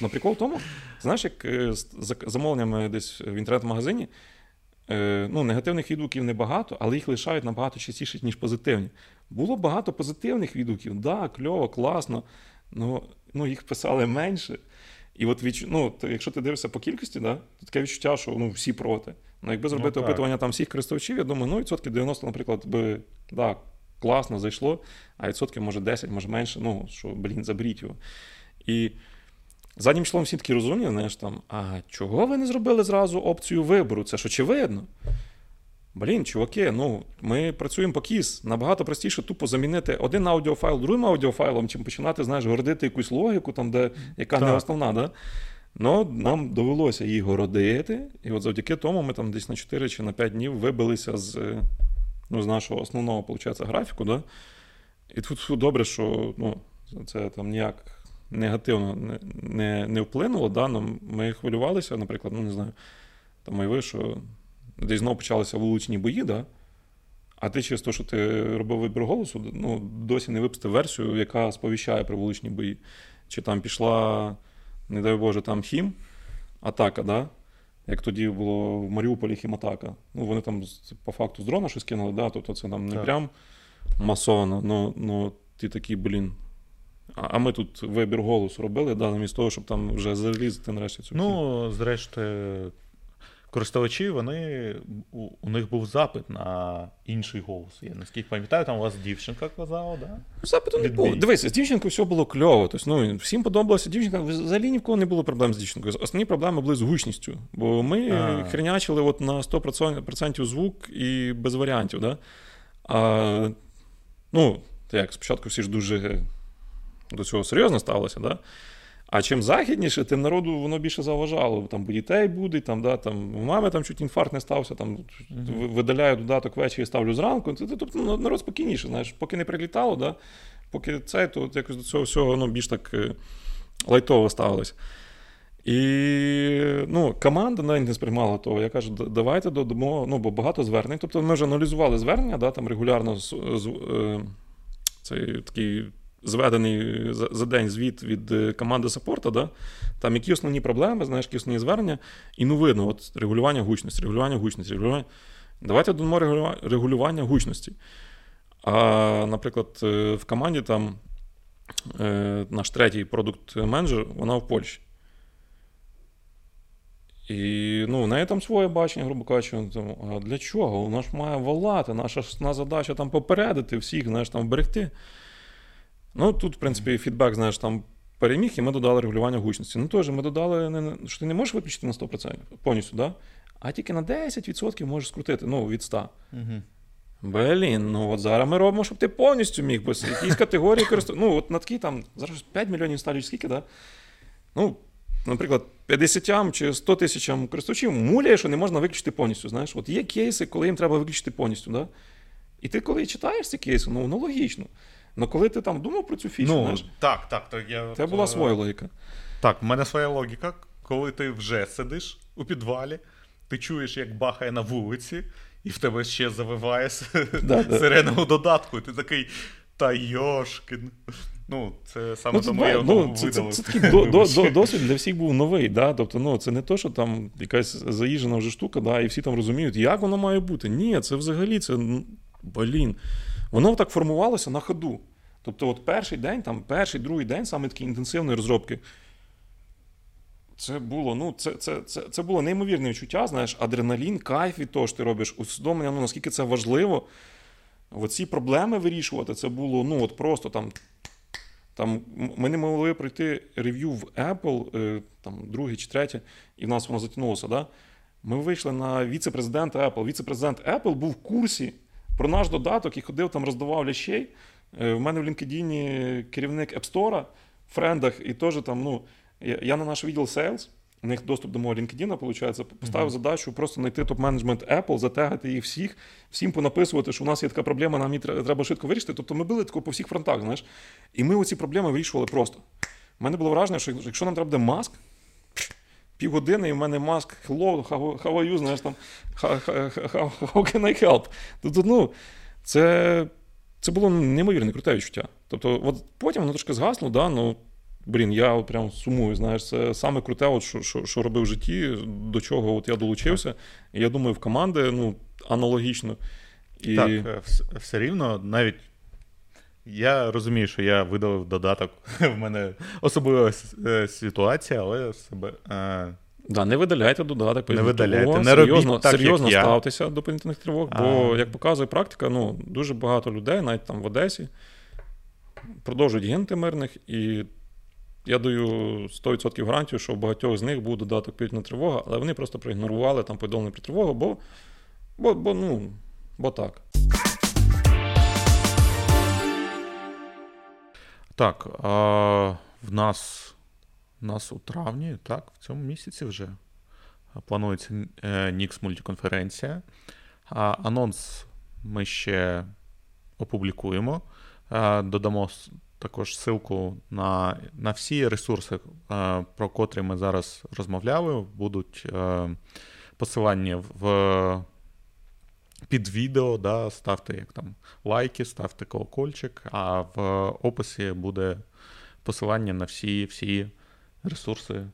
Ну, прикол в тому, знаєш, як е, з замовленнями десь в інтернет-магазині, е, ну, негативних відгуків небагато, але їх лишають набагато частіше, ніж позитивні. Було багато позитивних відгуків, да, кльово, класно, ну, ну їх писали менше. І от відч... ну, якщо ти дивишся по кількості, да, то таке відчуття, що ну, всі проти. Ну, якби зробити ну, опитування там всіх користувачів, я думаю, ну, відсотків 90, наприклад, би да, класно зайшло, а відсотків, може, 10, може менше, ну, що, блін, заберіть його. І заднім числом всі такі розумні, знаєш, там, а чого ви не зробили зразу опцію вибору? Це ж очевидно. Блін, чуваки, ну ми працюємо по кіс. Набагато простіше тупо замінити один аудіофайл другим аудіофайлом, чим починати, знаєш, городити якусь логіку, там, де, яка так. не основна. Да? Ну, нам довелося її городити, і от завдяки тому ми там десь на 4 чи на 5 днів вибилися з ну, з нашого основного виходить, графіку. Да? І тут добре, що ну, це там ніяк негативно не не, не вплинуло. Да? Ну, Ми хвилювалися, наприклад, ну не знаю, там і ви, що десь знову почалися вуличні бої, да? а ти через те, що ти робив вибір голосу, ну, досі не випустив версію, яка сповіщає про вуличні бої. Чи там пішла, не дай Боже, там хім, атака, да? Як тоді було в Маріуполі хіматака. Ну, Вони там по факту з дрона щось кинули, да? тобто це там не так. прям масово, ну, ну ти такий, блін. А ми тут вибір голосу робили, да, замість того, щоб там вже залізти нарешті цю. Ну, зрештою, користувачі, вони у, у них був запит на інший голос. Я наскільки пам'ятаю, там у вас дівчинка казала, да? Запиту не було. Дивись, з дівчинкою все було кльово. Тобто, ну, Всім подобалася дівчинка. Взагалі ні в кого не було проблем з дівчинкою. Основні проблеми були з гучністю. Бо ми а. хренячили от на 100% звук і без варіантів. Да? А, Ну, як спочатку всі ж дуже до цього серйозно ставилися. Да? А чим західніше, тим народу воно більше заважало. Там дітей буде, там, да, там, у мами там чуть інфаркт не стався, там, mm-hmm. видаляю додаток ввечері, ставлю зранку. Тобто ну, народ спокійніше, знаєш, поки не прилітало, да, поки це, то якось до цього всього ну, більш так е, лайтово ставилось. І ну, команда навіть не сприймала того. Я кажу, давайте додамо, ну, бо багато звернень. Тобто ми вже аналізували звернення, да, там регулярно з, з, е, цей такий зведений за, за день звіт від е, команди саппорта, да, там які основні проблеми, знаєш, які основні звернення, і ну видно, от регулювання гучності, регулювання гучності, регулювання. Давайте додамо регулювання гучності. А, наприклад, е, в команді там наш третій продукт-менеджер, вона в Польщі. І ну, в неї там своє бачення, грубо кажучи, а для чого? Вона ж має волати, наша основна задача там попередити всіх, знаєш, там вберегти. Ну, тут, в принципі, фідбек, знаєш, там переміг, і ми додали регулювання гучності. Ну, теж ми додали, не, що ти не можеш виключити на 100% повністю, да? а тільки на 10% можеш скрутити, ну, від 100. Угу. Блін, ну от зараз ми робимо, щоб ти повністю міг, бо якісь категорії користуватися. Ну, от на такі там, зараз 5 мільйонів сталюють скільки, да? Ну, наприклад, 50 чи 100 тисячам користувачів муляє, що не можна виключити повністю. Знаєш, от є кейси, коли їм треба виключити повністю. Да? І ти, коли читаєш ці кейси, ну воно логічно. Але коли ти там думав про цю фічу, ну, знаєш, так, так, так, я... це була своя логіка. Так, в мене своя логіка, коли ти вже сидиш у підвалі, ти чуєш, як бахає на вулиці, і в тебе ще завиває сирена у додатку, і ти такий. Та Йошкін. Ну, це саме ну, тому це, я ну, це, це, це, такий до, до, до, досвід для всіх був новий. Да? Тобто, ну, це не то, що там якась заїжджена вже штука, да, і всі там розуміють, як воно має бути. Ні, це взагалі це блін. Воно так формувалося на ходу. Тобто, от перший день, там, перший, другий день, саме такі інтенсивної розробки. Це було ну, це, це, це, це було неймовірне відчуття, знаєш, адреналін, кайф від того, що ти робиш, усвідомлення, ну, наскільки це важливо. Оці проблеми вирішувати, це було ну, от просто там. Там Ми не могли пройти рев'ю в Apple, е, там другий чи третє, і в нас воно затягнулося. Да? Ми вийшли на віце-президента Apple. Віце-президент Apple був в курсі про наш додаток і ходив там, роздавав лящей. Е, в мене в LinkedIn керівник App Store, в френдах, і теж там, ну, я на наш відділ Sales у них доступ до мого LinkedIn, виходить, поставив mm-hmm. задачу просто знайти топ-менеджмент Apple, затегати їх всіх, всім понаписувати, що у нас є така проблема, нам її треба швидко вирішити. Тобто ми були тако по всіх фронтах, знаєш. І ми оці проблеми вирішували просто. У мене було враження, що якщо нам треба буде маск, півгодини, і в мене маск, hello, how, how are you, знаєш там, how, how, how can I help? Тобто, ну, це це було неймовірне круте відчуття. Тобто, от потім воно трошки згасло, да, ну. Блін, я от прям сумую. Знаєш, це саме круте, от що що, що робив в житті, до чого от я долучився. І я думаю, в команди ну, аналогічно. І... Так, е, все рівно, навіть я розумію, що я видалив додаток. В мене особлива е, ситуація, але себе. Е, да, Не видаляйте додаток, не видаляйте, не серйозно так, серйозно як ставтеся до повітряних тривог, а... бо, як показує практика, ну, дуже багато людей, навіть там в Одесі, продовжують гинути мирних. і я даю 100% гарантію, що у багатьох з них був додаток повітряна тривога, але вони просто проігнорували там повідомлення про тривогу, бо, бо, бо, ну, бо так. Так. а В нас нас у травні, так, в цьому місяці вже планується Nix е, мультиконференція. Анонс ми ще опублікуємо. Додамо також ссылку на на всі ресурси, е, про котрі ми зараз розмовляли, будуть е, посилання в під відео. да, Ставте як там лайки, ставте колокольчик, а в описі буде посилання на всі всі ресурси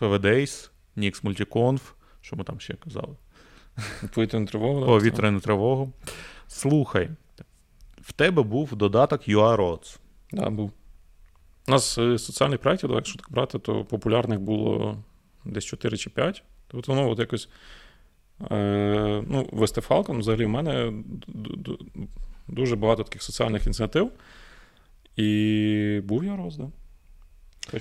FVDays, Nix Multiconf, що ми там ще казали. Повітряну тривогу. Повітряну тривогу. Слухай, в тебе був додаток UARODS. Да, був. У нас е, соціальних проєктів, якщо так брати, то популярних було десь 4 чи 5. Тобто воно от якось. Е, ну, Вести Falcon, взагалі, в мене дуже багато таких соціальних ініціатив. І був я роз, да.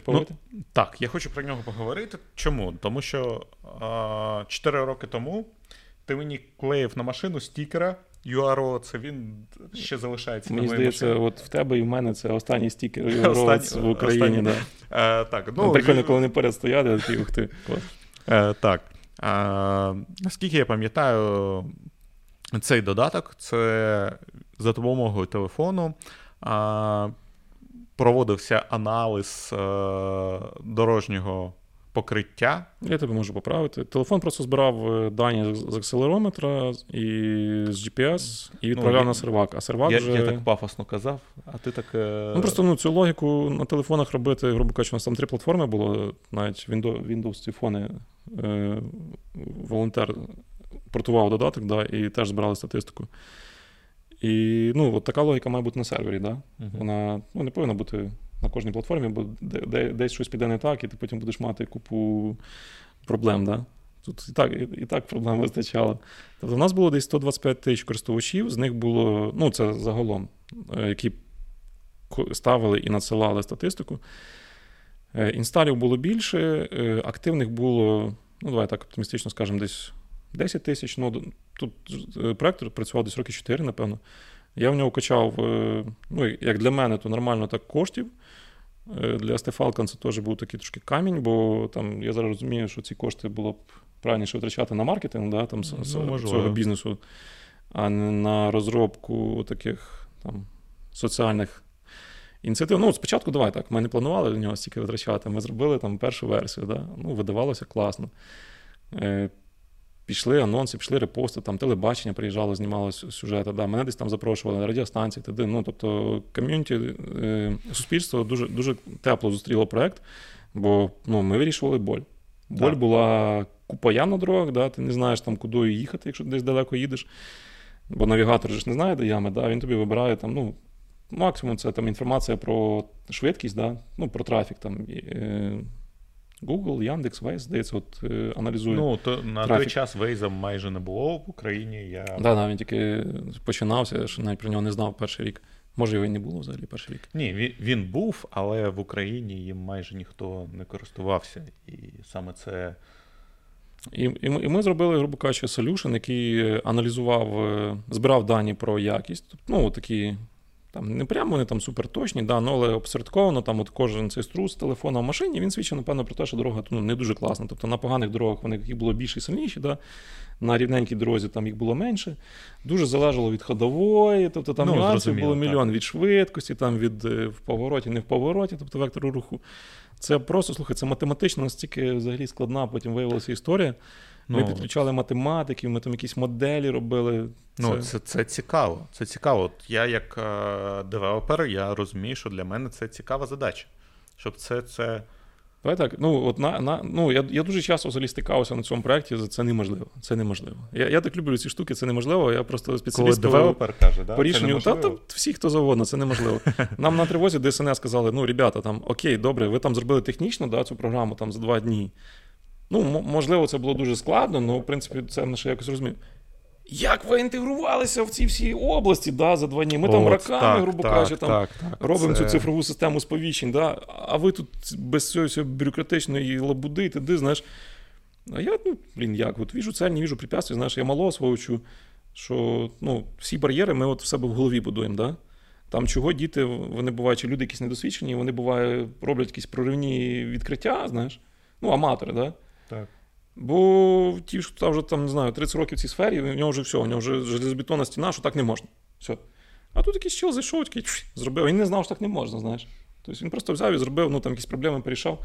Ну, так, я хочу про нього поговорити. Чому? Тому що а, 4 роки тому ти мені клеїв на машину стікера URO, це він ще залишається. Мені здається, от в тебе і в мене це останній стікер URO в Україні. Да. А, так, ну, Прикольно, коли вони поряд стоять, такий, ух ти. А, так. Наскільки я пам'ятаю, цей додаток це за допомогою телефону. Проводився аналіз а, дорожнього покриття. Я тебе можу поправити. Телефон просто збирав е, дані з акселерометра і з GPS і відправляв Ну, на сервак. А сервак Я, вже. я так пафосно казав, а ти так. е, Ну просто ну, цю логіку на телефонах робити, грубо кажучи, у нас там три платформи було, навіть Windows, Windows ці фони е, волонтер портував додаток, да, і теж збирали статистику. І ну, от така логіка має бути на сервері, да? Мгм. Вона ну, не повинна бути на кожній платформі, бо де, де, десь щось піде не так, і ти потім будеш мати купу проблем. Да? Тут і так, і, так проблем вистачало. Тобто, у нас було десь 125 тисяч користувачів, з них було, ну це загалом, е, які ставили і надсилали статистику. Е, Інсталів було більше, е, активних було, ну давай так оптимістично скажемо, десь 10 тисяч. Ну, тут проект працював десь роки 4, напевно. Я в нього качав, ну, як для мене, то нормально так коштів. Е, Для Стефалкан це теж був такий трошки камінь, бо там я зараз розумію, що ці кошти було б правильніше витрачати на маркетинг да, там, Ну, цього бізнесу, а не на розробку таких там, соціальних ініціатив. Ну, спочатку давай так, ми не планували на нього стільки витрачати. Ми зробили там першу версію, да? ну, видавалося класно. Пішли анонси, пішли репости, там телебачення приїжджало, знімало сюжети. Да, мене десь там запрошували на радіостанції, туди. Ну, тобто, ком'юніті, е, суспільство дуже, дуже тепло зустріло проект, бо ну, ми вирішували боль. Боль Так. була купа ям на дорогах, да, ти не знаєш там, куди їхати, якщо десь далеко їдеш. Бо навігатор же ж не знає, де ями, да, він тобі вибирає там, ну, максимум це там інформація про швидкість, да, ну, про трафік. Там, і, е, Google, Яндекс, Waze, здається, от, е, аналізує. Ну, то на той час Вейза майже не було в Україні. Я... Да, да, він тільки починався, ще навіть про нього не знав перший рік. Може, його і не було взагалі перший рік. Ні, він, був, але в Україні їм майже ніхто не користувався. І саме це. І, і, ми, і ми зробили, грубо кажучи, солюшн, який е, аналізував, е, збирав дані про якість. Ну, такі, там, не прямо вони там суперточні, да, ну, але обсередковано, там от кожен цей струс телефона в машині, він свідчив, напевно, про те, що дорога ну, не дуже класна. Тобто на поганих дорогах вони їх було більше і сильніші, да, на рівненькій дорозі там їх було менше. Дуже залежало від ходової, тобто там Ну, нюансів було так. мільйон від швидкості, там від е, в повороті, не в повороті, тобто вектору руху. Це просто, слухай, це математично настільки взагалі складна, потім виявилася історія. Ми Ну, підключали математиків, ми там якісь моделі робили. Ну, це, це цікаво. Це цікаво. От я, як е, девелопер, я розумію, що для мене це цікава задача. Щоб це. це... Давай так. Ну, от на, на, ну, я, я дуже часто взагалі стикався на цьому проєкті. Це неможливо. Це неможливо. Я, я так люблю ці штуки, це неможливо. Я просто Коли спеціаліст по, девелопер каже, да, по рішенню. Та, та всі, хто завгодно, це неможливо. Нам на тривозі ДСНС сказали: ну, ребята, там окей, добре, ви там зробили технічно да, цю програму там за два дні. Ну, можливо, це було дуже складно, але в принципі це ще якось розумів. Як ви інтегрувалися в ці всі області да, за два дні? Ми там От, роками, так, грубо так, кажучи, там так, робимо Це- цю цифрову систему сповіщень, да? а ви тут без цього бюрократичної лабуди, ти знаєш. А я, ну, блін, як? От віжу цель, не віжу препятствий, знаєш, я мало свого вчу, що ну, всі бар'єри ми от в себе в голові будуємо. Да? Там чого діти, вони бувають, чи люди якісь недосвідчені, вони буває, роблять якісь проривні відкриття, знаєш, ну, аматори, да? Так. Бо ті, що там вже там, не знаю, 30 років в цій сфері, у нього вже все, у нього вже железобетонна стіна, що так не можна. Все. А тут якийсь чел зайшов, такий зробив. Він не знав, що так не можна, знаєш. Тобто він просто взяв і зробив, ну там якісь проблеми порішав.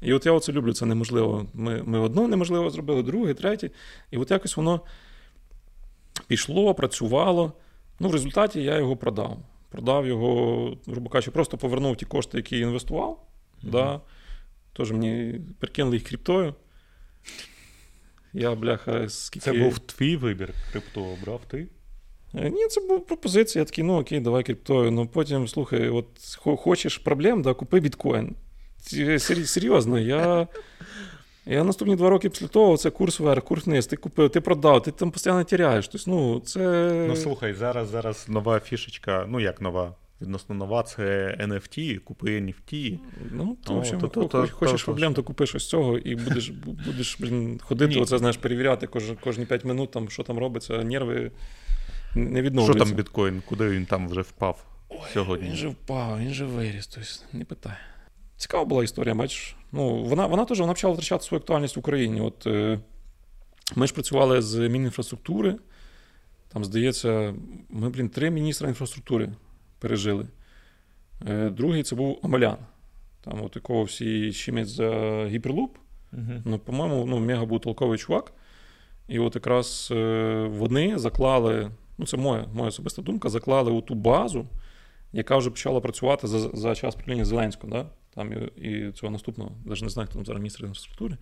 І от я оце люблю, це неможливо. Ми, ми одно неможливо зробили, друге, третє. І от якось воно пішло, працювало. Ну, в результаті я його продав. Продав його, грубо кажучи, просто повернув ті кошти, які я інвестував. Да. Тож мені перекинули їх криптою. Я, бляха, скільки. Це був твій вибір, крипту обрав ти. Е, Ні, це була пропозиція. Я такий, ну окей, давай криптою. Ну потім, слухай, от хочеш проблем, да, купи біткоін. Серйозно, я. Я наступні два роки після того, це курс вверх, курс вниз, ти купив, ти продав, ти там постійно тіряєш. Тобто, ну, це... Ну слухай, зараз, зараз нова фішечка, ну як нова, відносно нова, це NFT, купи NFT. Ну, то, О, в общем, то- то- то- хочеш то- проблем, то купиш ось цього і будеш, будеш блін, ходити, Ні. оце, знаєш, перевіряти кож, кожні 5 минут, там, що там робиться, нерви не Що там біткоін, куди він там вже впав сьогодні? Він же впав, він же виріс, тобто не питай. Цікава була історія, бачиш. Ну, вона, вона теж вона почала втрачати свою актуальність в Україні. От, е, ми ж працювали з Мінінфраструктури. Там, здається, ми, блін, три міністра інфраструктури пережили. Е, другий це був Омелян. Там, от якого всі щемять за гіперлуп. Угу. Ну, по-моєму, ну, мега був толковий чувак. І от якраз е, вони заклали, ну це моя моя особиста думка, заклали у ту базу, яка вже почала працювати за за час правління Зеленського. Да? Там і, і цього наступного, навіть не знаю, хто там зараз міністр інфраструктури.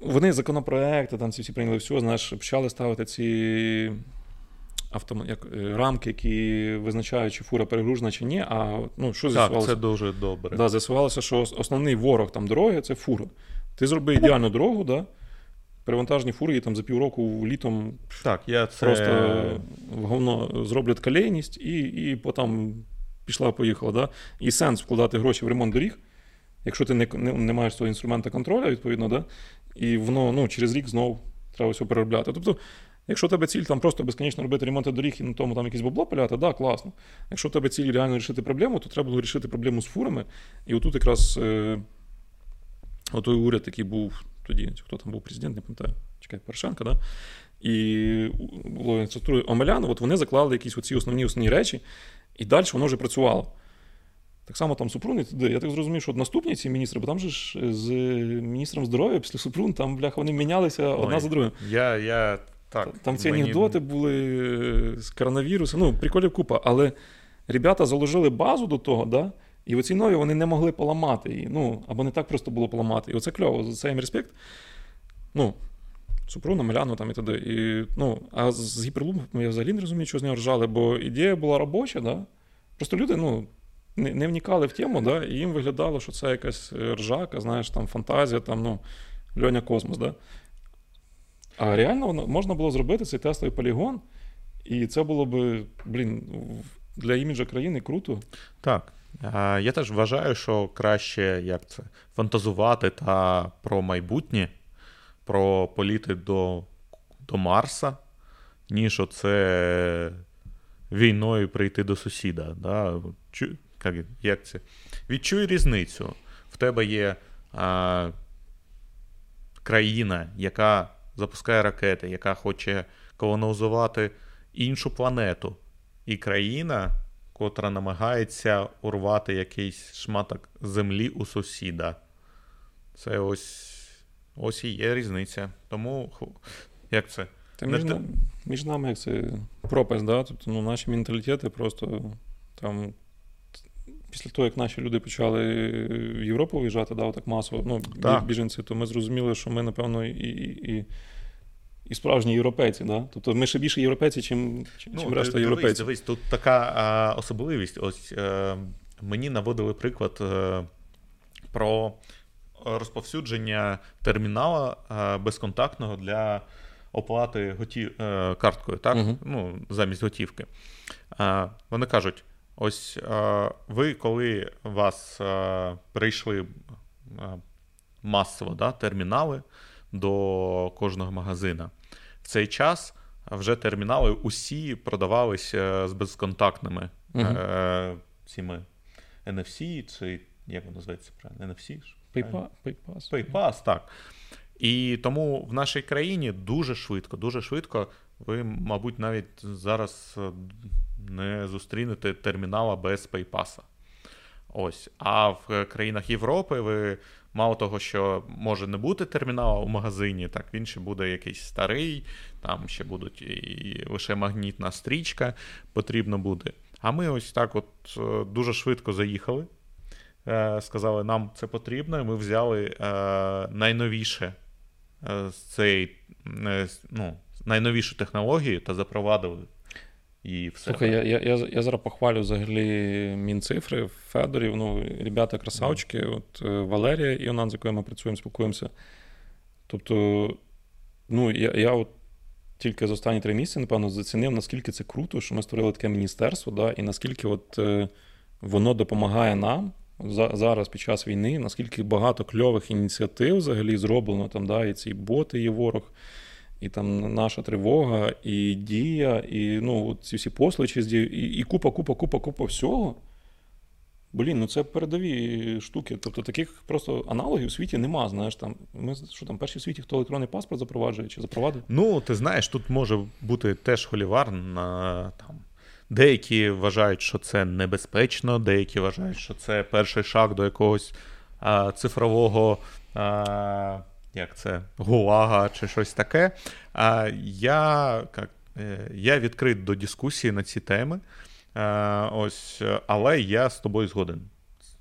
Вони законопроекти, там ці всі прийняли все, знаєш, почали ставити ці автом... як, е, рамки, які визначають, чи фура перегружена чи ні. А ну, що з'ясувалося? Так, це дуже добре. Да, З'ясувалося, що основний ворог там дороги це фура. Ти зроби ідеальну дорогу, да? перевантажні фури там за півроку літом так, я це... просто в говно зроблять калейність і і потім пішла-поїхала. Да? І сенс вкладати гроші в ремонт доріг, якщо ти не не, не маєш свого інструмента контролю, відповідно, да? і воно ну, через рік знову треба все переробляти. Тобто, якщо тебе ціль там просто безконечно робити ремонт доріг і на тому там якесь бабло пиляти, да, класно. Якщо тебе ціль реально рішити проблему, то треба було рішити проблему з фурами. І отут якраз е, отой уряд, який був тоді, хто там був президент, не пам'ятаю, чекай, Порошенко, да? і було інфраструктури Омелян, от вони заклали якісь оці основні основні речі, і далі воно вже працювало. Так само там Супрун і туди. Я так зрозумів, що наступні ці міністри, бо там же ж з міністром здоров'я після Супрун, там, бляха, вони мінялися одна за другою. Я, я, так, Там ці мені... анекдоти були е, з коронавірусу, ну, приколів купа, але ребята заложили базу до того, да? І оці нові вони не могли поламати її. Ну, або не так просто було поламати. І оце кльово, за це їм респект. Ну, Супруна, Меляну там і т.д. І, ну, А з гіперлупом я взагалі не розумію, що з нього ржали, бо ідея була робоча, да? просто люди ну, не не вникали в тему, да? і їм виглядало, що це якась ржака, знаєш, там фантазія, там, ну, Льоня Космос. Да? А реально можна було зробити цей тестовий полігон, і це було б, блін, для іміджа країни круто. Так. Я теж вважаю, що краще як це фантазувати та про майбутнє, про політи до до Марса, ніж оце війною прийти до сусіда. Да? Чу, як, це? Відчуй різницю. В тебе є а, країна, яка запускає ракети, яка хоче колонізувати іншу планету. І країна котра намагається урвати якийсь шматок землі у сусіда. Це ось ось і є різниця. Тому як це? Та між, між нами як це пропасть, да? Тобто, ну, наші менталітети просто там. Після того, як наші люди почали в Європу виїжджати, да, так масово, ну, так. біженці, то ми зрозуміли, що ми, напевно, і і, і справжні європейці. Да? Тобто ми ще більше європейці, чим, чим ну, решта дивись, європейців. Дивись, тут така а, особливість. Ось е, мені наводили приклад е, про розповсюдження термінала е, безконтактного для оплати готі... Е, карткою, так? Угу. Ну, замість готівки. Е, вони кажуть: ось ви, коли вас прийшли масово да, термінали до кожного магазина. В цей час вже термінали усі продавалися з безконтактними е, цими NFC, чи як воно називається правильно? NFC? PayPass. PayPass, PayPass, так. І тому в нашій країні дуже швидко, дуже швидко. Ви, мабуть, навіть зараз е, не зустрінете термінала без PayPass. Ось. А в країнах Європи ви мало того, що може не бути термінала у магазині, так він ще буде якийсь старий, там ще будуть і лише магнітна стрічка потрібно буде. А ми ось так от е, дуже швидко заїхали. Е, сказали, нам це потрібно, і ми взяли е, найновіше з цей, ну, найновішу технологію та запровадили і все. Слухай, я я, я, я зараз похвалю взагалі Мінцифри, Федорів, ну, ребята красавчики, mm. от е, Валерія Іонан, з якою ми працюємо, спілкуємося. Тобто, ну, я я от тільки за останні три місяці, напевно, зацінив, наскільки це круто, що ми створили таке міністерство, да, і наскільки от е, воно допомагає нам. Зараз під час війни, наскільки багато кльових ініціатив взагалі зроблено там, да, і ці боти є ворог, і там наша тривога, і дія, і ну, ці всі посличі, і, і купа, купа, купа, купа всього. Блін, ну це передові штуки. Тобто таких просто аналогів у світі нема. Знаєш, там ми що там перші в світі, хто електронний паспорт запроваджує чи запровадив? Ну, ти знаєш, тут може бути теж холівар на там. Деякі вважають, що це небезпечно, деякі вважають, що це перший шаг до якогось а, цифрового а, як це, ГУЛАГа чи щось таке. А, я як, е, я відкрит до дискусії на ці теми. А, ось, Але я з тобою згоден.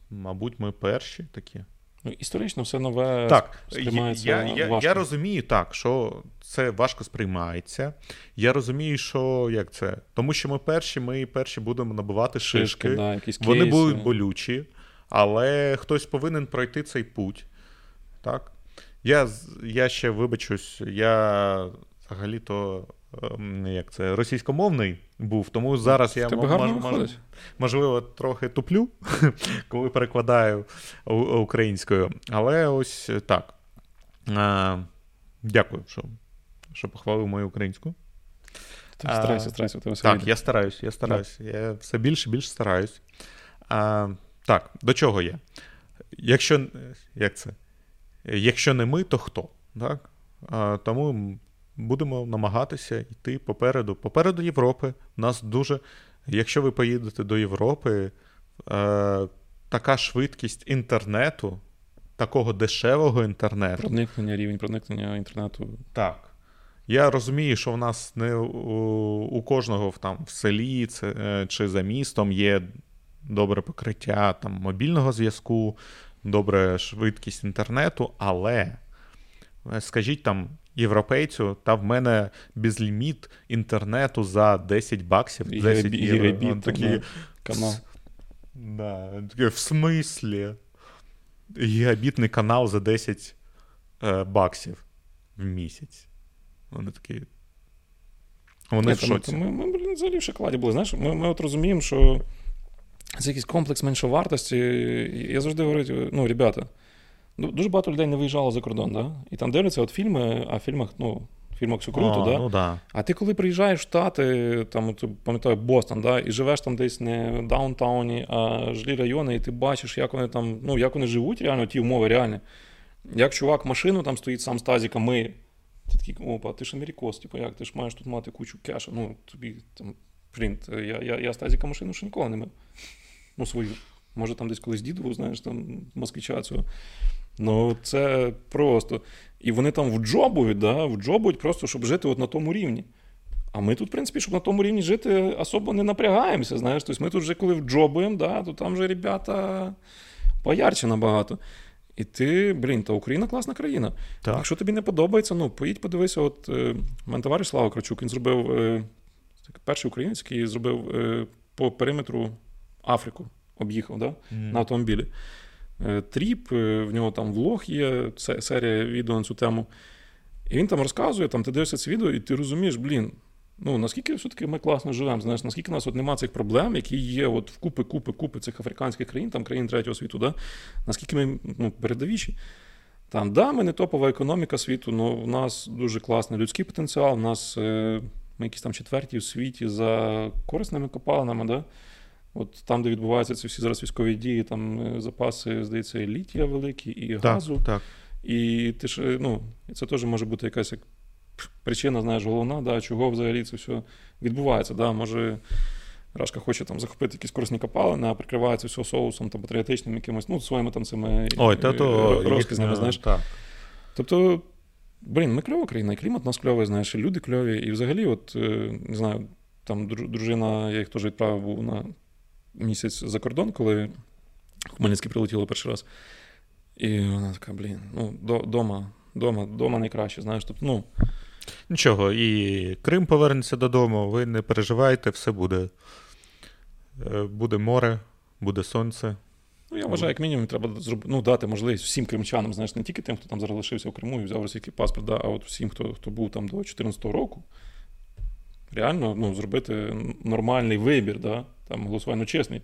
Мабуть, ми перші такі. Ну, Історично все нове так, сприймається я, я, важко. Я розумію так, що це важко сприймається. Я розумію, що як це. Тому що ми перші, ми перші будемо набивати шишки. шишки да, якісь Вони будуть болючі, але хтось повинен пройти цей путь. Так? Я я ще вибачусь, я взагалі-то ем, як це, російськомовний був, тому зараз я гарно мож, можливо трохи туплю, коли перекладаю українською. Але ось так. А, Дякую, що що похвалив мою українську. Ти старайся, Так, я стараюсь, я стараюсь. Я все більше і більше стараюсь. А, Так, до чого я? Якщо як це? Якщо не ми, то хто? Так? Тому будемо намагатися йти попереду. Попереду Європи. У нас дуже. Якщо ви поїдете до Європи, е, така швидкість інтернету, такого дешевого інтернету. Проникнення, рівень проникнення інтернету. Так. Я розумію, що в нас не у, у кожного там, в селі це, е, чи за містом є добре покриття там, мобільного зв'язку, добра швидкість інтернету, але е, скажіть там європейцю, та в мене безліміт інтернету за 10 баксів. 10 євро. Такі, канал. Да, в смислі? Гігабітний канал за 10 е, баксів в місяць. Вони такі. Вони в шоці. Ми, ми, ми взагалі в шоколаді були. Знаєш, ми, ми от розуміємо, що це якийсь комплекс меншовартості. Я завжди говорю: ну, ребята, ну, дуже багато людей не виїжджало за кордон, да? і там дивляться от фільми, а в фільмах, ну. В фільмах все круто, а, да? Ну, да. А ти коли приїжджаєш в Штати, там, пам'ятаю, Бостон, да, і живеш там десь не в даунтауні, а жилі райони, і ти бачиш, як вони там, ну, як вони живуть, реально, ті умови реальні. Як чувак машину там стоїть сам з тазіка, ми. Ти такий, опа, ти ж америкос, типу, як ти ж маєш тут мати кучу кеша. Ну, тобі там, принт. Я я, я з тазіка машину ще ніколи не мив. Ну, свою. Може, там десь колись дідову, знаєш, там москвича цього. Ну, це просто. І вони там вджобують, да, вджобують просто, щоб жити от на тому рівні. А ми тут, в принципі, щоб на тому рівні жити, особо не напрягаємося. знаєш. Тобто ми тут вже коли вджобуємо, да, то там вже ребята поярче набагато. І ти, блін, та Україна класна країна. Так. Якщо тобі не подобається, ну поїдь, подивися, от е, мене товариш Слава Крачук, він зробив е, перший українець, який зробив е, по периметру Африку, об'їхав да, mm. на автомобілі. Е, тріп, е, в нього там влог є, серія відео на цю тему. І він там розказує, там ти дивишся це відео, і ти розумієш, блін, ну наскільки все-таки ми класно живемо, знаєш, наскільки у нас от немає цих проблем, які є от в купи, купи, купи цих африканських країн, там країн третього світу, да? наскільки ми ну, передовіші. Там, да, ми не топова економіка світу, але в нас дуже класний людський потенціал, у нас е, ми якісь там четверті в світі за корисними копалинами. Да? От Там, де відбуваються ці всі зараз військові дії, там е, запаси, здається, і літія великі, і газу. Так. І ти ж, ну, це теж може бути якась як причина, знаєш, головна, да, чого взагалі це все відбувається. Да, Може, Рашка хоче там захопити якісь корисні копалини, а прикривається все соусом там, патріотичним якимось, ну, своїми там цими Ой, та то розказами, знаєш. Так. Тобто, блін, ми кльова країна, і клімат у нас кльовий, знаєш, і люди кльові. І взагалі, от, е, не знаю, там дружина, я їх теж відправив був на місяць за кордон, коли Хмельницький прилетіло перший раз. І вона така, блін, ну, дома, дома, дома найкраще, знаєш. Тобто, ну, Нічого, і Крим повернеться додому, ви не переживайте, все буде. Е, буде море, буде сонце. Ну, я вважаю, як мінімум, треба ну, дати можливість всім кримчанам, знаєш, не тільки тим, хто там зараз лишився в Криму і взяв російський паспорт, да, а от всім, хто хто був там до 2014 року, реально ну, зробити нормальний вибір, да, там голосування ну, чесний,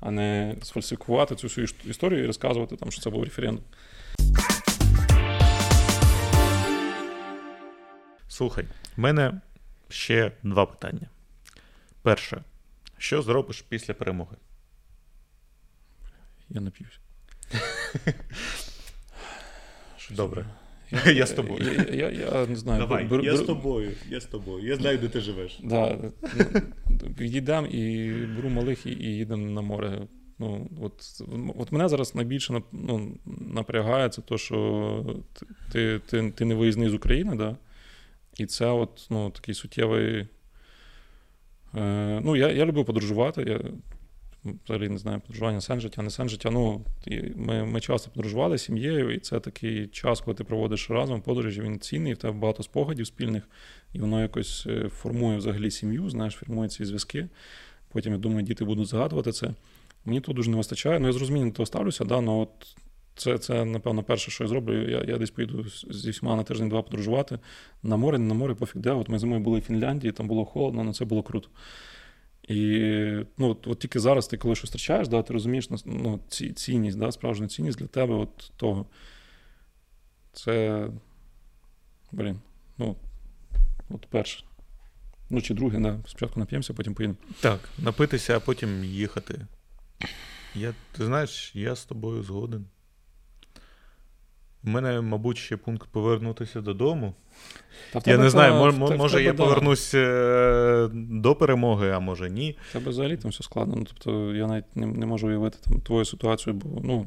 а не сфальсифікувати цю всю історію і розказувати, там, що це був референдум. Слухай, в мене ще два питання. Перше, що зробиш після перемоги? Я нап'юсь. Добре. Я, з тобою. Я, не знаю. Давай, я з тобою. Я з тобою. Я знаю, де ти живеш. Да, Відійдам і беру малих і, їдемо на море Ну, от от мене зараз найбільше ну, напрягає це то, що ти ти, ти не виїзний з України, да? і це от, ну, такий суттєвий. Е, Ну, я я люблю подорожувати. Я взагалі не знаю, подорожування сен життя, не сен життя. Ну, Ми ми часто подорожували з сім'єю, і це такий час, коли ти проводиш разом подорожі, він цінний, в тебе багато спогадів спільних, і воно якось е, формує взагалі сім'ю, знаєш, формує ці зв'язки. Потім, я думаю, діти будуть згадувати це. Мені тут дуже не вистачає. Ну, я з розумінням до того ставлюся, да, ну, от це, це, напевно, перше, що я зроблю. Я я десь поїду зі всіма на тиждень-два подорожувати. На море, не на море, пофіг де. От ми зимою були в Фінляндії, там було холодно, але це було круто. І ну, от, от тільки зараз ти коли щось втрачаєш, да, ти розумієш ну, ці, цінність, да, справжню цінність для тебе от того. Це. Блін. Ну, от перше. Ну, чи друге, да. Спочатку нап'ємося, потім поїдемо. Так, напитися, а потім їхати. Я, Ти знаєш, я з тобою згоден. У мене, мабуть, ще пункт повернутися додому. Та я не знаю, мож, в, може в я повернусь е, до перемоги, а може ні. Це взагалі там все складно. Ну, Тобто я навіть не, не можу уявити там твою ситуацію, бо ну,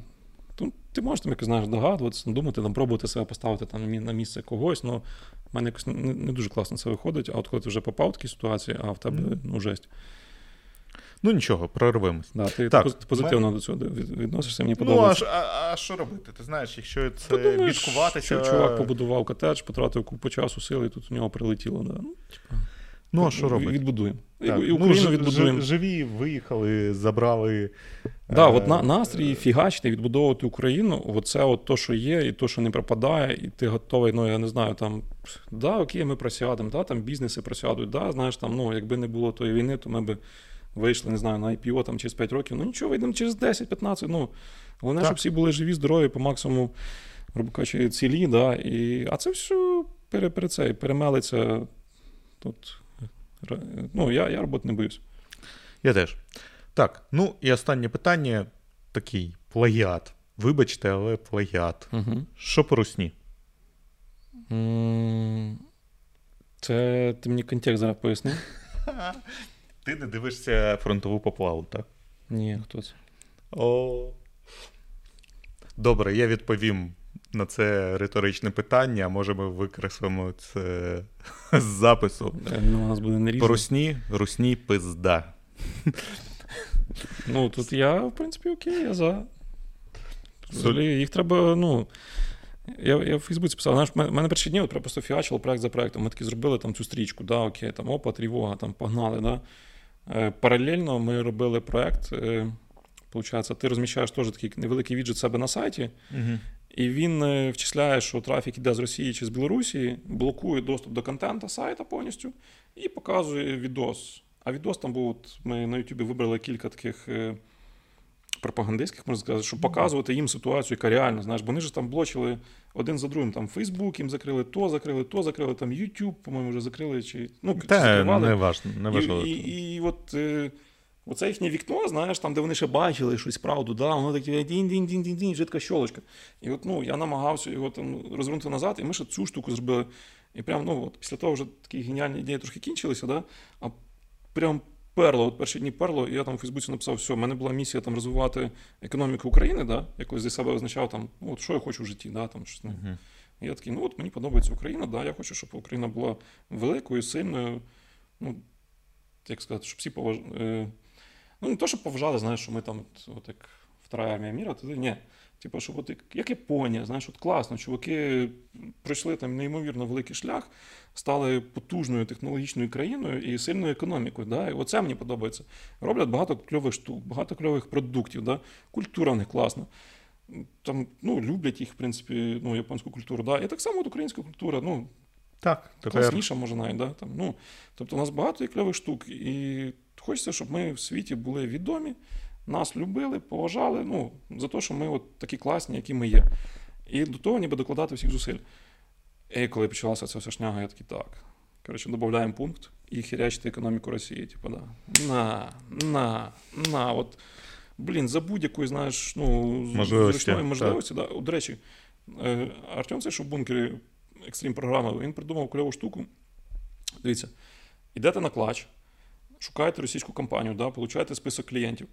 ти можеш там якось знаєш, догадуватися, думати, там, пробувати себе поставити там на місце когось. Ну, в мене якось не, не дуже класно це виходить, а от коли ти вже попав в такі ситуації, а в тебе ну, жесть. Ну нічого, прорвемось. Да, Ти так, позитивно ми... до цього відносишся, мені подобається. Ну, а, а що робити? Ти знаєш, якщо це Подумаєш, бідкуватися... Що чувак побудував котедж, потратив купу часу, сили, і тут у нього прилетіло. Да. Ну, типа, ну а що робити? Відбудуємо. Так. І Україну ну, відбудуємо. Живі, виїхали, забрали. Да, е... от на, настрій фігачний відбудовувати Україну. Оце от то, що є, і то, що не пропадає, і ти готовий, ну я не знаю, там да, окей, ми просядемо, да, там бізнеси просядуть, да, знаєш, там, ну, якби не було тої війни, то ми би вийшли, не знаю, на IPO там через 5 років. Ну нічого, вийдемо через 10-15. Ну, Головне, так. щоб всі були живі, здорові, по максимуму, грубо кажучи, цілі. Да, і, А це все пере, пере це, перемелиться. Тут, ну, Я я роботи не боюсь. Я теж. Так, ну і останнє питання такий плагіат. Вибачте, але плагіат. Угу. Що по русні? Це ти мені контекст зараз поясни. Ти не дивишся фронтову поплаву, так? Ні, хто це? О. Добре, я відповім на це риторичне питання, а може ми викреслимо це з запису. Е, ну, у нас буде не По русні, русні пизда. Ну, тут я, в принципі, окей, я за. Взагалі, їх треба, ну. Я я в Фейсбуці писав, знаєш, в мене перші дні от просто фіачило проект за проектом. Ми таки зробили там цю стрічку, да, окей, там опа, тривога, там погнали. да. Е, паралельно ми робили проект. Е, получається, ти розміщаєш теж такий невеликий віджит себе на сайті, угу. і він е, вчисляє, що трафік іде з Росії чи з Білорусі, блокує доступ до контента сайта повністю і показує відос. А відос там був, ми на Ютубі вибрали кілька таких пропагандистських, можна сказати, щоб показувати їм ситуацію, яка реально, знаєш, бо вони ж там блочили один за другим. Там Фейсбук їм закрили, то закрили, то закрили, там YouTube, по-моєму, вже закрили. чи, ну, Та, не важливо. Не важливо. І, і, і от е, оце їхнє вікно, знаєш, там, де вони ще бачили щось правду, да, воно таке дінь-дінь-дінь-дінь, жидка щолочка. І от ну, я намагався його там розвернути назад, і ми ще цю штуку зробили. І прям, ну, от, після того вже такі геніальні ідеї трошки кінчилися, да, а прям перло, от перші дні перло, і я там у Фейсбуці написав, все, в мене була місія там розвивати економіку України, да, якось для себе визначав, там, ну, от що я хочу в житті. Да, там, щось, uh-huh. Я такий, ну от мені подобається Україна, да, я хочу, щоб Україна була великою, сильною. Ну, як сказати, щоб всі поважали. Е, ну, не то, щоб поважали, знаєш, що ми там, от, от як втора армія міра, туди ні. Типу, щоб от як Японія, знаєш, от класно, чуваки пройшли там неймовірно великий шлях, стали потужною технологічною країною і сильною економікою. Да? І оце мені подобається. Роблять багато кльових штук, багато кльових продуктів. Да? Культура в них класна. Там, ну, Люблять їх, в принципі, ну, японську культуру. Да? І так само от українська культура. ну, так, класніша, може навіть. Да? Там, ну, Тобто у нас багато і кльових штук. І хочеться, щоб ми в світі були відомі нас любили, поважали ну, за те, що ми от такі класні, які ми є. І до того ніби докладати всіх зусиль. І коли почалася ця вся шняга, я такий так. Коротше, додаємо пункт і хірячити економіку Росії. Типу, да. На, на, на. От, Блін, за будь-якої, знаєш, ну, зручної можливості. Да. До речі, е, Артем, це що в бункері екстрім програми, він придумав кльову штуку. Дивіться, йдете на клач, шукаєте російську компанію, да, получаєте список клієнтів.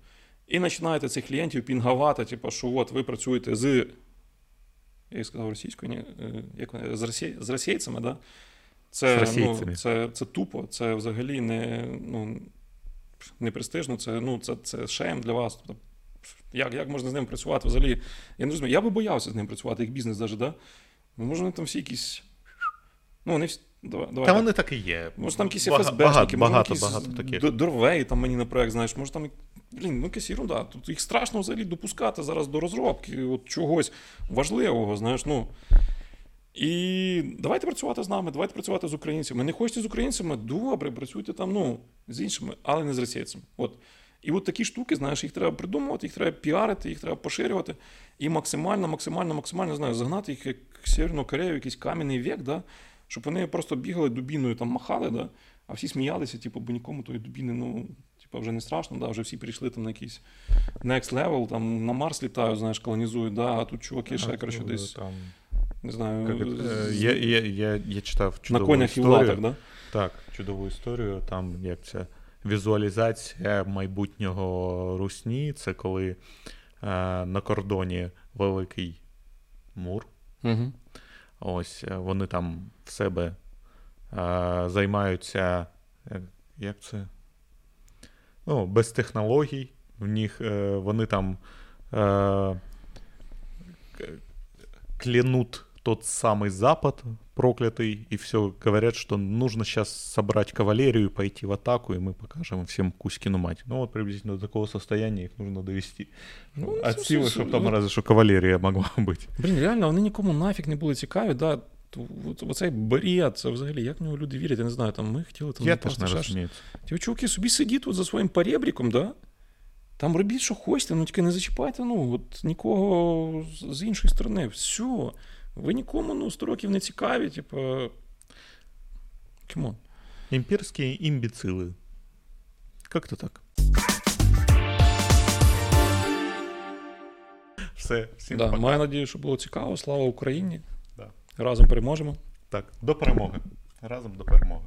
І починаєте цих клієнтів пінгувати, типу, що от ви працюєте з. Я їх сказав російською, ні, е, як вони, з, росій, з російцями, да? Це, З. Ну, це, це тупо, це взагалі не, ну, не престижно, це, ну, це, це шейм для вас. Тобто, як, як можна з ним працювати? Взагалі, я не розумію. Я би боявся з ним працювати, як бізнес навіть, да? Ну, може, вони там всі якісь. Ну, вони всі. Давай, давай, Та так. вони так і є. Може, там якісь Бага- ФСБшники, багато, може, багато, якісь багато таких. Дорвей там мені на проект, знаєш, може там. Блін, ну якась ерунда. Тут їх страшно взагалі допускати зараз до розробки от чогось важливого, знаєш. ну. І давайте працювати з нами, давайте працювати з українцями. Не хочете з українцями? Добре, працюйте там, ну, з іншими, але не з російцями. От. І от такі штуки, знаєш, їх треба придумувати, їх треба піарити, їх треба поширювати і максимально, максимально, максимально знаю, загнати їх як Северну Корею, якийсь кам'яний вік, да? Щоб вони просто бігали дубіною, там махали, да? а всі сміялися, типу, бо нікому тої дубіни, ну, типу, вже не страшно, да? вже всі перейшли там на якийсь next level, там на Марс літають, знаєш, колонізують, да? а тут чуваки ще, коротше, Ну, десь, Там, не знаю, як е, з- я, я, я, я читав на чудову конях і в історію. латах, да? Так, чудову історію. Там як це візуалізація майбутнього русні. Це коли е, на кордоні великий мур. Угу. Ось е, вони там в себе е, займаються. е, Як це? Ну, без технологій. В них вони там к- клянут тот самый Запад проклятый, и все говорят, что нужно сейчас собрать кавалерию, пойти в атаку, и мы покажем им всем Кузькину мать. Ну вот приблизительно до такого состояния их нужно довести. Ну, От це силы, все- чтобы там ну- разве что кавалерия могла быть. Блін, реально, вони нікому нафіг не були цікаві, да? Ту- от- Оцей бред, це взагалі, як в нього люди вірять, я не знаю, там ми хотіли там Я напасти, теж не ще щось. розумію. Ті чуваки собі сидіть тут за своїм перебріком, да? Там робіть, що хочете, ну тільки не зачіпайте, ну, от нікого з- з іншої сторони. Все. Ви нікому ну, 100 років не цікаві, типу. Кімон. Імперські імбіцили. Как-то так. Все, всім Да, пока. маю надію, що було цікаво. Слава Україні. Да. Разом переможемо. Так, до перемоги. Разом до перемоги.